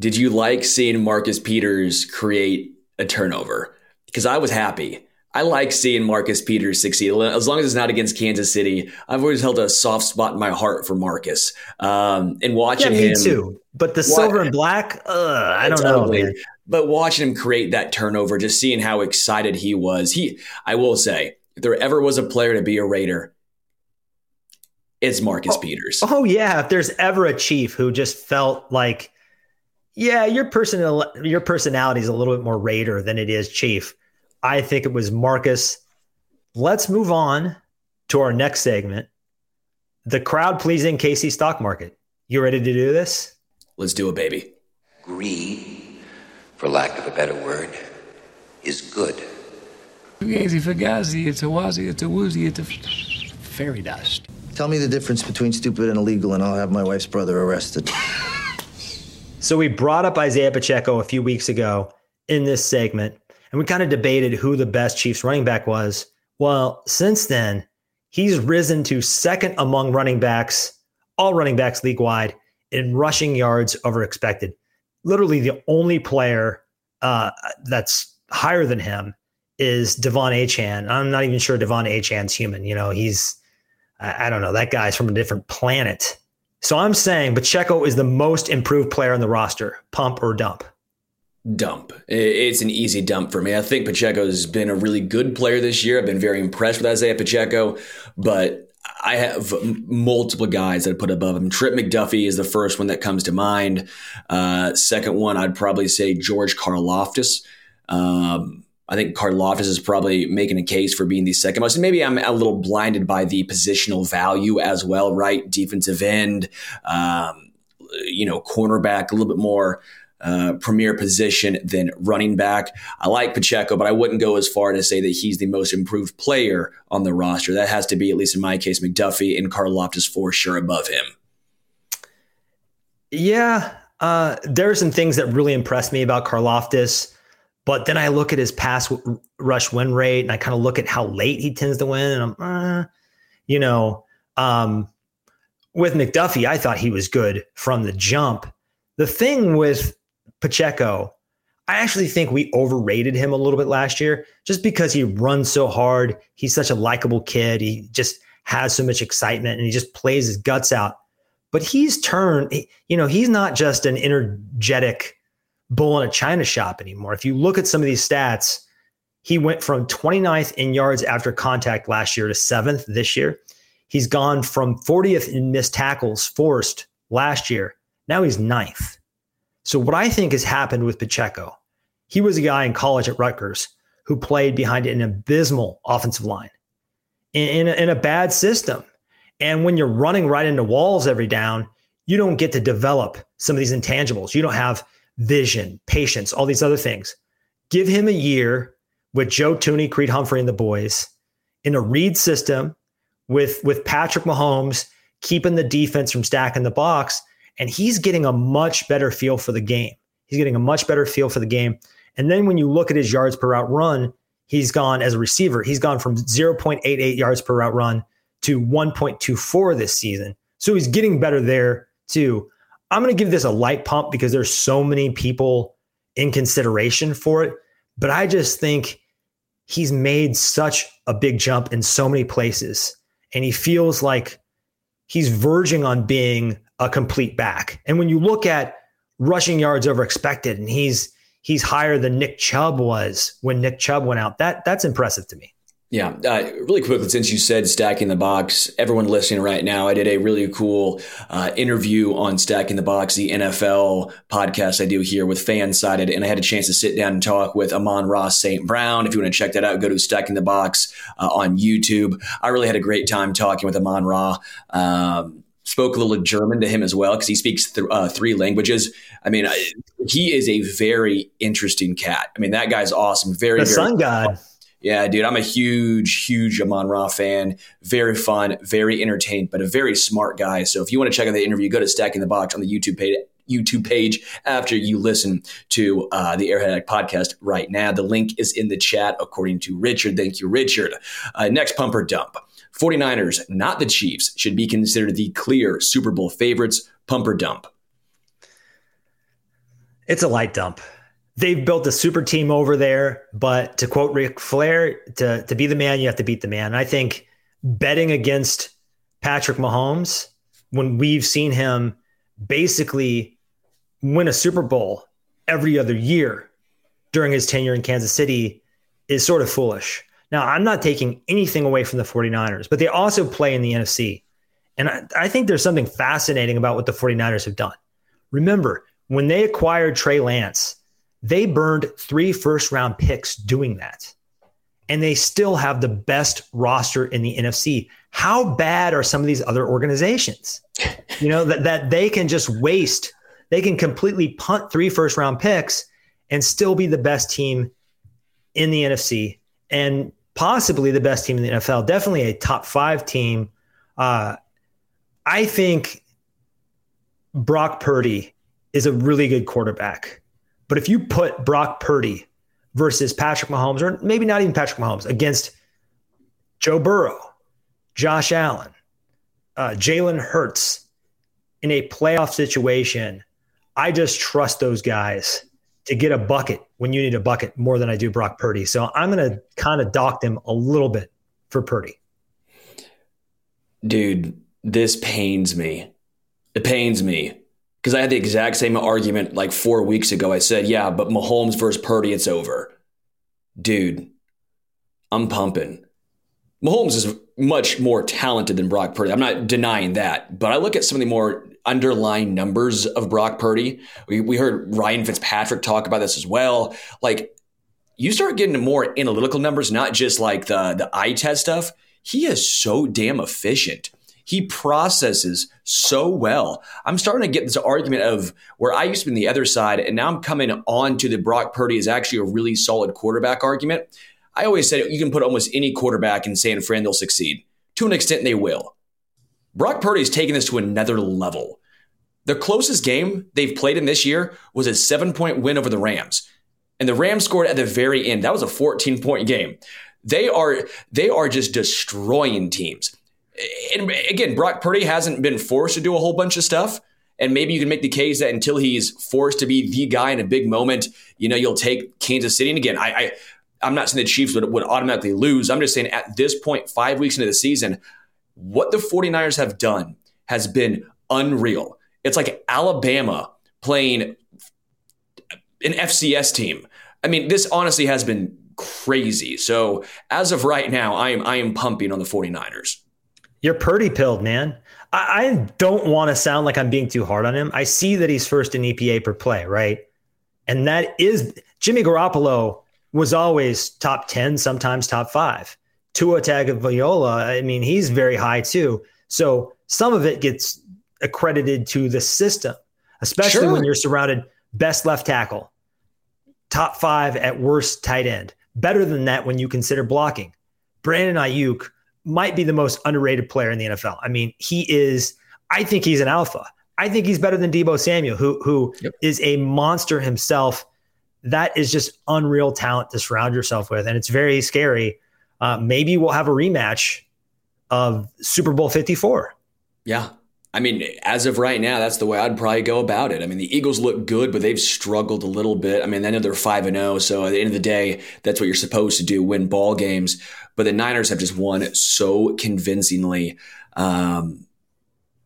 did you like seeing Marcus Peters create a turnover? Because I was happy. I like seeing Marcus Peters succeed as long as it's not against Kansas City. I've always held a soft spot in my heart for Marcus. Um, and watching yeah, me him too. But the silver and black, uh, I don't know. Man. But watching him create that turnover, just seeing how excited he was, he I will say, if there ever was a player to be a Raider, it's Marcus oh, Peters. Oh yeah, if there's ever a chief who just felt like, yeah, your personal your personality is a little bit more Raider than it is Chief. I think it was Marcus. Let's move on to our next segment, the crowd pleasing KC stock market. You ready to do this? Let's do it, baby. Greed, for lack of a better word, is good. Fugazi, fugazi, it's a wazi, it's a woozy, it's a fairy dust. Tell me the difference between stupid and illegal, and I'll have my wife's brother arrested. so we brought up Isaiah Pacheco a few weeks ago in this segment, and we kind of debated who the best Chiefs running back was. Well, since then, he's risen to second among running backs, all running backs league wide, in rushing yards over expected. Literally, the only player uh, that's higher than him is De'Von Achane. I'm not even sure De'Von Achane's human. You know, he's, I don't know, that guy's from a different planet. So I'm saying Pacheco is the most improved player on the roster, pump or dump dump. It's an easy dump for me. I think Pacheco's been a really good player this year. I've been very impressed with Isaiah Pacheco, but I have multiple guys that I put above him. Trent McDuffie is the first one that comes to mind. Uh, second one, I'd probably say George Karlaftis. Um, I think Karlaftis is probably making a case for being the second most. maybe I'm a little blinded by the positional value as well, right? Defensive end, um, you know, cornerback, a little bit more uh, premier position than running back. I like Pacheco, but I wouldn't go as far to say that he's the most improved player on the roster. That has to be, at least in my case, McDuffie and Karlaftis for sure above him. Yeah, uh, there are some things that really impressed me about Karlaftis, but then I look at his pass rush win rate and I kind of look at how late he tends to win, and I'm, uh, you know, um, with McDuffie, I thought he was good from the jump. The thing with Pacheco, I actually think we overrated him a little bit last year just because he runs so hard. He's such a likable kid. He just has so much excitement and he just plays his guts out. But he's turned, you know, he's not just an energetic bull in a china shop anymore. If you look at some of these stats, he went from 29th in yards after contact last year to seventh this year. He's gone from 40th in missed tackles forced last year. Now he's ninth. So, what I think has happened with Pacheco, he was a guy in college at Rutgers who played behind an abysmal offensive line in, in, a, in a bad system. And when you're running right into walls every down, you don't get to develop some of these intangibles. You don't have vision, patience, all these other things. Give him a year with Joe Thuney, Creed Humphrey, and the boys in a read system with, with Patrick Mahomes keeping the defense from stacking the box and he's getting a much better feel for the game. He's getting a much better feel for the game. And then when you look at his yards per route run, he's gone as a receiver, he's gone from 0.88 yards per route run to 1.24 this season. So he's getting better there too. I'm going to give this a light pump because there's so many people in consideration for it. But I just think he's made such a big jump in so many places. And he feels like he's verging on being a complete back. And when you look at rushing yards over expected, and he's he's higher than Nick Chubb was when Nick Chubb went out, that that's impressive to me. Yeah, uh, really quickly, since you said stacking the box, everyone listening right now, I did a really cool uh, interview on stacking the box, the NFL podcast I do here with Fansided, and I had a chance to sit down and talk with Amon-Ra St. Brown. If you want to check that out, go to stacking the box uh, on YouTube. I really had a great time talking with Amon-Ra. Um, spoke a little German to him as well because he speaks th- uh, three languages. I mean, I, he is a very interesting cat. I mean, that guy's awesome. Very, the very sun god. Yeah, dude, I'm a huge, huge Amon Ra fan. Very fun, very entertained, but a very smart guy. So if you want to check out the interview, go to Stacking the Box on the YouTube page. YouTube page after you listen to uh, the Arrowhead podcast right now. The link is in the chat, according to Richard. Thank you, Richard. Uh, next pumper dump 49ers, not the Chiefs, should be considered the clear Super Bowl favorites. Pumper dump. It's a light dump they've built a super team over there. But to quote Ric Flair, to, to be the man, you have to beat the man. And I think betting against Patrick Mahomes, when we've seen him basically win a Super Bowl every other year during his tenure in Kansas City, is sort of foolish. Now, I'm not taking anything away from the 49ers, but they also play in the NFC. And I, I think there's something fascinating about what the 49ers have done. Remember, when they acquired Trey Lance, they burned three first round picks doing that. And they still have the best roster in the NFC. How bad are some of these other organizations? You know, that, that they can just waste, they can completely punt three first round picks and still be the best team in the NFC and possibly the best team in the NFL. Definitely a top five team. Uh, I think Brock Purdy is a really good quarterback. But if you put Brock Purdy versus Patrick Mahomes, or maybe not even Patrick Mahomes, against Joe Burrow, Josh Allen, uh, Jalen Hurts in a playoff situation, I just trust those guys to get a bucket when you need a bucket more than I do Brock Purdy. So I'm going to kind of dock them a little bit for Purdy. Dude, this pains me. It pains me because I had the exact same argument like four weeks ago. I said, yeah, but Mahomes versus Purdy, it's over. Dude, I'm pumping. Mahomes is much more talented than Brock Purdy. I'm not denying that, but I look at some of the more underlying numbers of Brock Purdy. We, we heard Ryan Fitzpatrick talk about this as well. Like, you start getting more analytical numbers, not just like the the eye test stuff. He is so damn efficient. He processes so well. I'm starting to get this argument of where I used to be on the other side, and now I'm coming on to the Brock Purdy is actually a really solid quarterback argument. I always said you can put almost any quarterback in San Fran, they'll succeed. To an extent, they will. Brock Purdy is taking this to another level. The closest game they've played in this year was a seven point win over the Rams. And the Rams scored at the very end. That was a 14 point game. They are they are just destroying teams and again, Brock Purdy hasn't been forced to do a whole bunch of stuff. And maybe you can make the case that until he's forced to be the guy in a big moment, you know, you'll take Kansas City. And again, I, I I'm not saying the Chiefs would, would automatically lose. I'm just saying at this point, five weeks into the season, what the 49ers have done has been unreal. It's like Alabama playing an FCS team. I mean, this honestly has been crazy. So as of right now, I am I am pumping on the 49ers. You're Purdy pilled, man. I, I don't want to sound like I'm being too hard on him. I see that he's first in EPA per play, right? And that is Jimmy Garoppolo was always top 10, sometimes top five. Tua Tagovailoa, I mean, he's very high too. So some of it gets accredited to the system, especially sure. when you're surrounded best left tackle, top five at worst tight end. Better than that when you consider blocking. Brandon Aiyuk might be the most underrated player in the NFL. I mean, he is, I think he's an alpha. I think he's better than Deebo Samuel, who who yep. is a monster himself. That is just unreal talent to surround yourself with, and it's very scary. Uh, maybe we'll have a rematch of Super Bowl Fifty Four. Yeah, I mean, as of right now, that's the way I'd probably go about it. I mean, the Eagles look good, but they've struggled a little bit. I mean, I know they're five and zero, so at the end of the day, that's what you're supposed to do: win ball games. But the Niners have just won so convincingly. Um,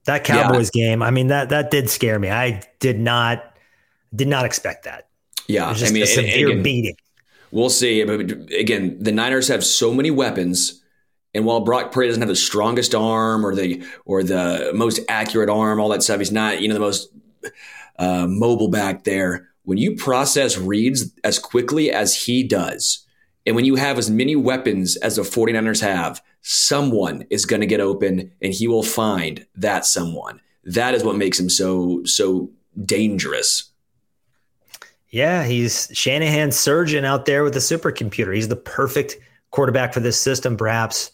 that Cowboys yeah. game, I mean that that did scare me. I did not did not expect that. Yeah, I mean, a severe again, beating. We'll see. But again, the Niners have so many weapons and while Brock Purdy doesn't have the strongest arm or the or the most accurate arm, all that stuff, he's not you know the most uh, mobile back there. When you process reads as quickly as he does, and when you have as many weapons as the 49ers have, someone is going to get open and he will find that someone. That is what makes him so so dangerous. Yeah, he's Shanahan's surgeon out there with the supercomputer. He's the perfect quarterback for this system, perhaps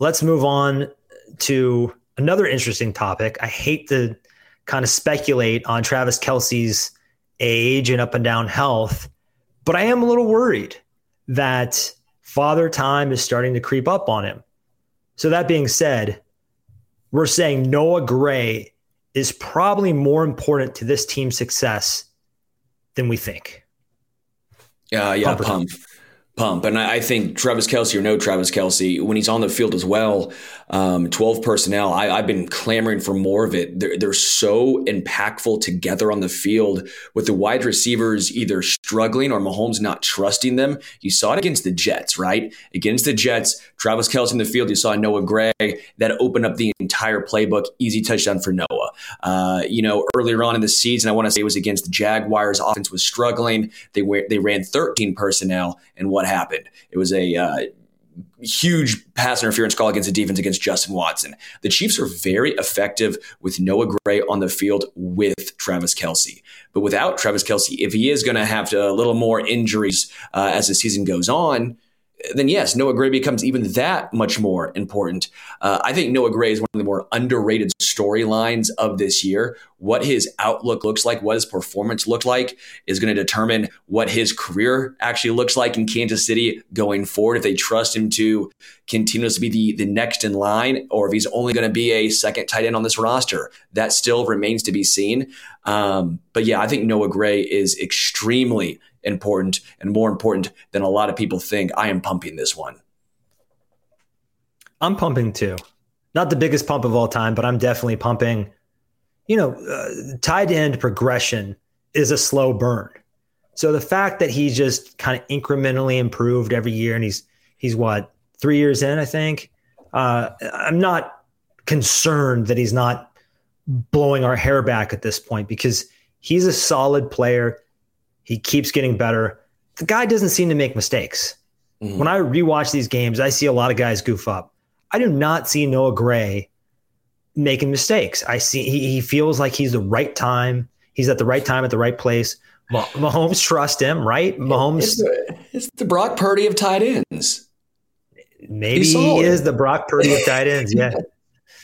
let's move on to another interesting topic. I hate to kind of speculate on Travis Kelce's age and up and down health, but I am a little worried that father time is starting to creep up on him. So, that being said, we're saying Noah Gray is probably more important to this team's success than we think. Yeah, yeah, pump. pump pump. And I, think Travis Kelce or no Travis Kelce, when he's on the field as well, um, 12 personnel, I, have been clamoring for more of it. They're, they're so impactful together on the field with the wide receivers either struggling or Mahomes not trusting them. You saw it against the Jets, right? Against the Jets, Travis Kelce in the field, you saw Noah Gray that opened up the entire playbook. Easy touchdown for Noah. Uh, you know, earlier on in the season, I want to say it was against the Jaguars. Offense was struggling. They, were, they ran 13 personnel, and what happened? It was a uh, huge pass interference call against the defense against Justin Watson. The Chiefs are very effective with Noah Gray on the field with Travis Kelce. But without Travis Kelce, if he is going to have a little more injuries uh, as the season goes on, then yes, Noah Gray becomes even that much more important. Uh, I think Noah Gray is one of the more underrated storylines of this year. What his outlook looks like, what his performance looked like, is going to determine what his career actually looks like in Kansas City going forward. If they trust him to continue to be the, the next in line, or if he's only going to be a second tight end on this roster, that still remains to be seen. Um, but yeah, I think Noah Gray is extremely important and more important than a lot of people think. I am pumping this one. I'm pumping too. Not the biggest pump of all time, but I'm definitely pumping. You know, uh, tight end progression is a slow burn. So the fact that he's just kind of incrementally improved every year, and he's he's what three years in, I think. Uh, I'm not concerned that he's not blowing our hair back at this point because he's a solid player. He keeps getting better. The guy doesn't seem to make mistakes. Mm-hmm. When I rewatch these games, I see a lot of guys goof up. I do not see Noah Gray making mistakes. I see he, he feels like he's the right time. He's at the right time at the right place. Mahomes trust him, right? Mahomes. It's the, it's the Brock Purdy of tight ends. Maybe he is the Brock Purdy of tight ends. Yeah.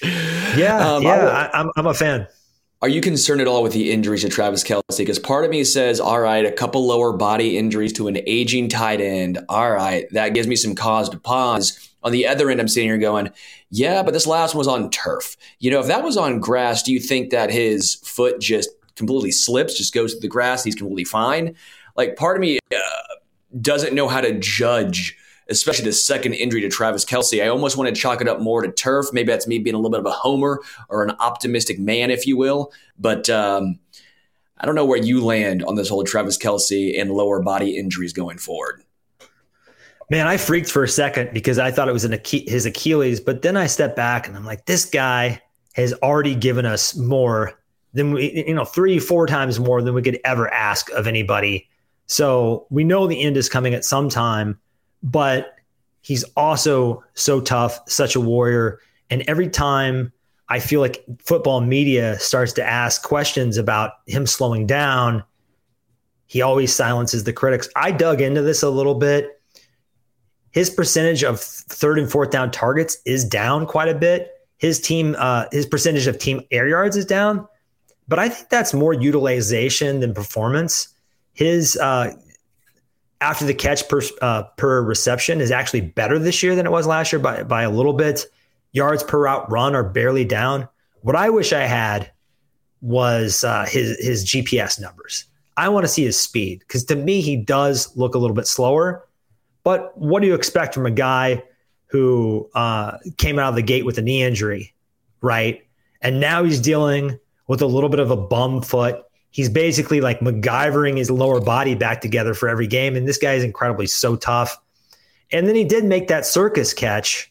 Yeah. Um, yeah. I, I'm, I'm a fan. Are you concerned at all with the injuries to Travis Kelce? Because part of me says, all right, a couple lower body injuries to an aging tight end. All right, that gives me some cause to pause. On the other end, I'm sitting here going, yeah, but this last one was on turf. You know, if that was on grass, do you think that his foot just completely slips, just goes to the grass, he's completely fine? Like, part of me uh, doesn't know how to judge especially the second injury to Travis Kelce. I almost want to chalk it up more to turf. Maybe that's me being a little bit of a homer or an optimistic man, if you will. But um, I don't know where you land on this whole Travis Kelce and lower body injuries going forward. Man, I freaked for a second because I thought it was an his Achilles, but then I stepped back and I'm like, this guy has already given us more than we, you know, three, four times more than we could ever ask of anybody. So we know the end is coming at some time but he's also so tough, such a warrior. And every time I feel like football media starts to ask questions about him slowing down, he always silences the critics. I dug into this a little bit. His percentage of third and fourth down targets is down quite a bit. His team, uh, his percentage of team air yards is down, but I think that's more utilization than performance. His uh, after the catch per uh, per reception is actually better this year than it was last year by by a little bit. Yards per route run are barely down. What I wish I had was uh, his his GPS numbers. I want to see his speed because to me he does look a little bit slower. But what do you expect from a guy who uh, came out of the gate with a knee injury, right? And now he's dealing with a little bit of a bum foot. He's basically like MacGyvering his lower body back together for every game. And this guy is incredibly so tough. And then he did make that circus catch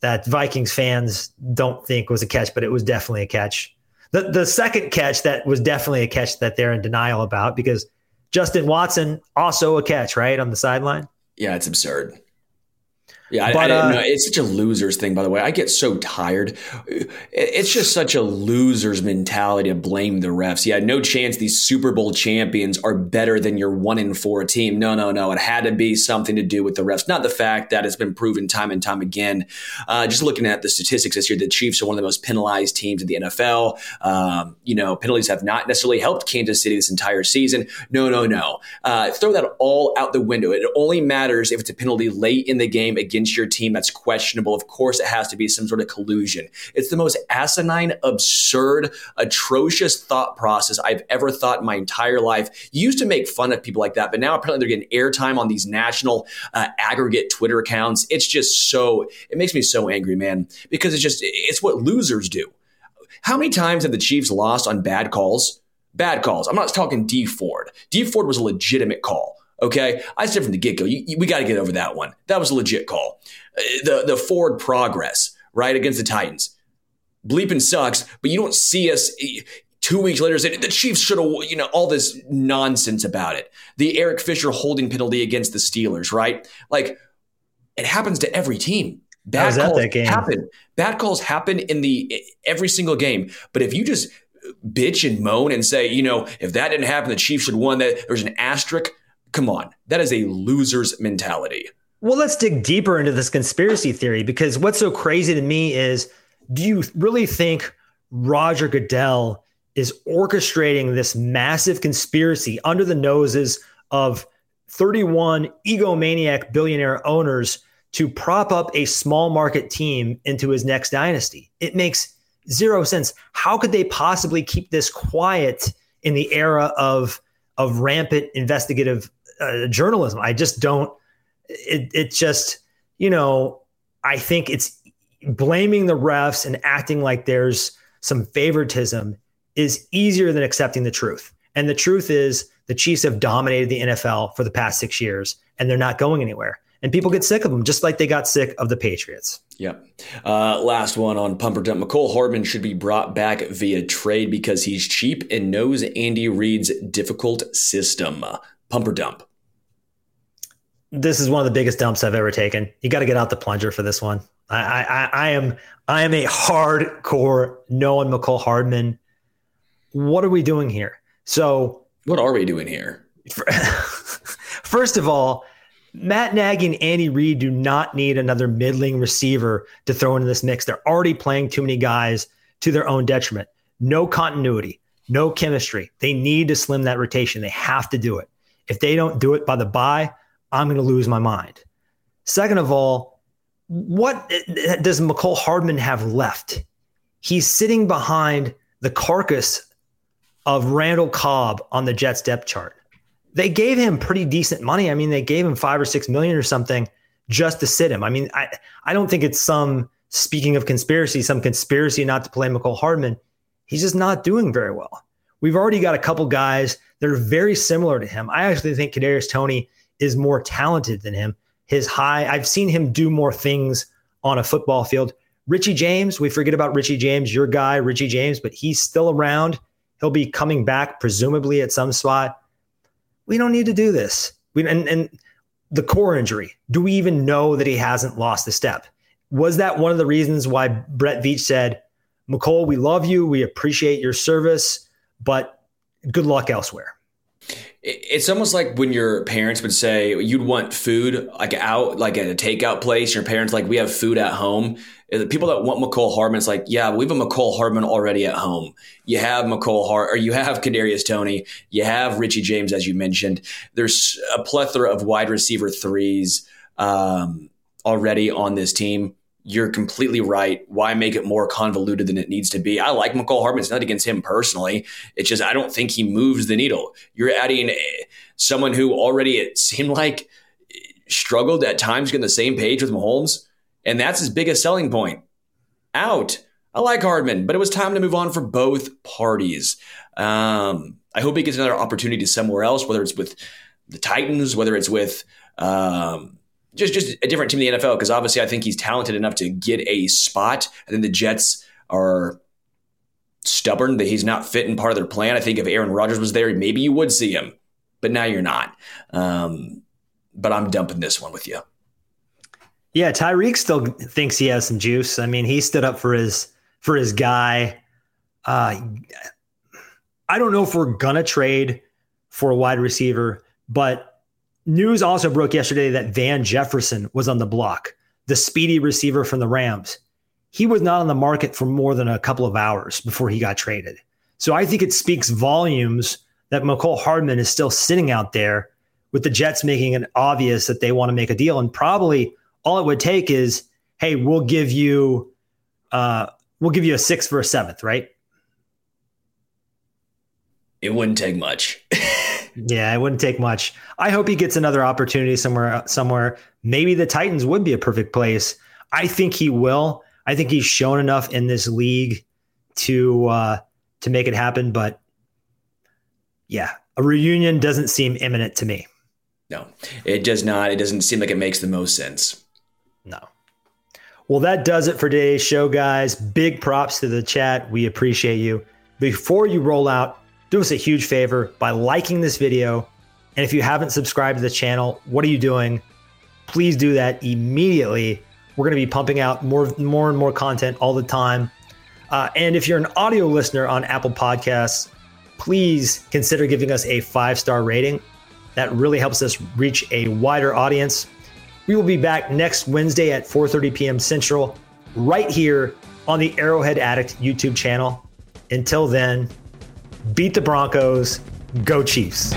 that Vikings fans don't think was a catch, but it was definitely a catch. The the second catch that was definitely a catch that they're in denial about because Justin Watson also a catch, right? On the sideline. Yeah, it's absurd. Yeah, I, but, I uh, know. It's such a loser's thing, by the way. I get so tired. It's just such a loser's mentality to blame the refs. Yeah, no chance these Super Bowl champions are better than your one in four team. No, no, no. It had to be something to do with the refs, not the fact that it's been proven time and time again. Uh, just looking at the statistics this year, the Chiefs are one of the most penalized teams in the NFL. Um, you know, penalties have not necessarily helped Kansas City this entire season. No, no, no. Uh, throw that all out the window. It only matters if it's a penalty late in the game against against your team that's questionable, of course it has to be some sort of collusion. It's the most asinine, absurd, atrocious thought process I've ever thought in my entire life. You used to make fun of people like that, but now apparently they're getting airtime on these national uh, aggregate Twitter accounts. It's just so, it makes me so angry, man, because it's just, it's what losers do. How many times have the Chiefs lost on bad calls? Bad calls. I'm not talking D Ford. D Ford was a legitimate call. Okay, I said from the get go, we got to get over that one. That was a legit call. Uh, the the forward progress right against the Titans, bleeping sucks, but you don't see us eh, two weeks later saying the Chiefs should have, you know, all this nonsense about it. The Eric Fisher holding penalty against the Steelers, right? Like it happens to every team. Bad calls happen. Bad calls happen in the eh, every single game. But if you just eh, bitch and moan and say, you know, if that didn't happen, the Chiefs should have won. That there's an asterisk Come on, that is a loser's mentality. Well, let's dig deeper into this conspiracy theory because what's so crazy to me is do you really think Roger Goodell is orchestrating this massive conspiracy under the noses of 31 egomaniac billionaire owners to prop up a small market team into his next dynasty? It makes zero sense. How could they possibly keep this quiet in the era of of rampant investigative uh, journalism. I just don't. It it just you know I think it's blaming the refs and acting like there's some favoritism is easier than accepting the truth. And the truth is the Chiefs have dominated the NFL for the past six years, and they're not going anywhere. And people get sick of them, just like they got sick of the Patriots. Yep. Uh, last one on Pumper Dump. Mecole Hardman should be brought back via trade because he's cheap and knows Andy Reid's difficult system. Pumper Dump this is one of the biggest dumps I've ever taken. You got to get out the plunger for this one. I, I, I am I am a hardcore Noah Mecole Hardman. What are we doing here? So what are we doing here? First of all, Matt Nagy and Andy Reid do not need another middling receiver to throw into this mix. They're already playing too many guys to their own detriment. No continuity, no chemistry. They need to slim that rotation. They have to do it. If they don't do it by the bye, I'm going to lose my mind. Second of all, what does Mecole Hardman have left? He's sitting behind the carcass of Randall Cobb on the Jets depth chart. They gave him pretty decent money. I mean, they gave him five or six million or something just to sit him. I mean, I, I don't think it's some, speaking of conspiracy, some conspiracy not to play Mecole Hardman. He's just not doing very well. We've already got a couple guys that are very similar to him. I actually think Kadarius Toney is more talented than him. His high, I've seen him do more things on a football field. Richie James, we forget about Richie James, your guy, Richie James, but he's still around. He'll be coming back, presumably at some spot. We don't need to do this. We, and, and the core injury, do we even know that he hasn't lost a step? Was that one of the reasons why Brett Veach said, Mecole, we love you. We appreciate your service, but good luck elsewhere? It's almost like when your parents would say you'd want food like out, like at a takeout place. Your parents like we have food at home. People that want Mecole Hardman, it's like yeah, we have a Mecole Hardman already at home. You have Mecole Hart, or you have Kadarius Toney you have Richie James, as you mentioned. There's a plethora of wide receiver threes um, already on this team. You're completely right. Why make it more convoluted than it needs to be? I like Mecole Hardman. It's not against him personally. It's just I don't think he moves the needle. You're adding someone who already it seemed like struggled at times getting the same page with Mahomes, and that's his biggest selling point. Out. I like Hardman, but it was time to move on for both parties. Um, I hope he gets another opportunity somewhere else, whether it's with the Titans, whether it's with um, just just a different team in the NFL. Because obviously, I think he's talented enough to get a spot. I think the Jets are stubborn that he's not fit in part of their plan. I think if Aaron Rodgers was there, maybe you would see him, but now you're not. Um, but I'm dumping this one with you. Yeah, Tyreek still thinks he has some juice. I mean, he stood up for his for his guy. Uh, I don't know if we're gonna trade for a wide receiver, but news also broke yesterday that Van Jefferson was on the block, the speedy receiver from the Rams. He was not on the market for more than a couple of hours before he got traded. So I think it speaks volumes that Mecole Hardman is still sitting out there with the Jets making it obvious that they want to make a deal. And probably all it would take is, hey, we'll give you uh, we'll give you a sixth for a seventh, right? It wouldn't take much. yeah, it wouldn't take much. I hope he gets another opportunity somewhere somewhere. Maybe the Titans would be a perfect place. I think he will. I think he's shown enough in this league to uh, to make it happen. But yeah, a reunion doesn't seem imminent to me. No, it does not. It doesn't seem like it makes the most sense. No. Well, that does it for today's show, guys. Big props to the chat. We appreciate you. Before you roll out, do us a huge favor by liking this video. And if you haven't subscribed to the channel, what are you doing? Please do that immediately. We're going to be pumping out more, more and more content all the time. Uh, and if you're an audio listener on Apple Podcasts, please consider giving us a five star rating. That really helps us reach a wider audience. We will be back next Wednesday at 4:30 p.m. Central, right here on the Arrowhead Addict YouTube channel. Until then, beat the Broncos, go Chiefs.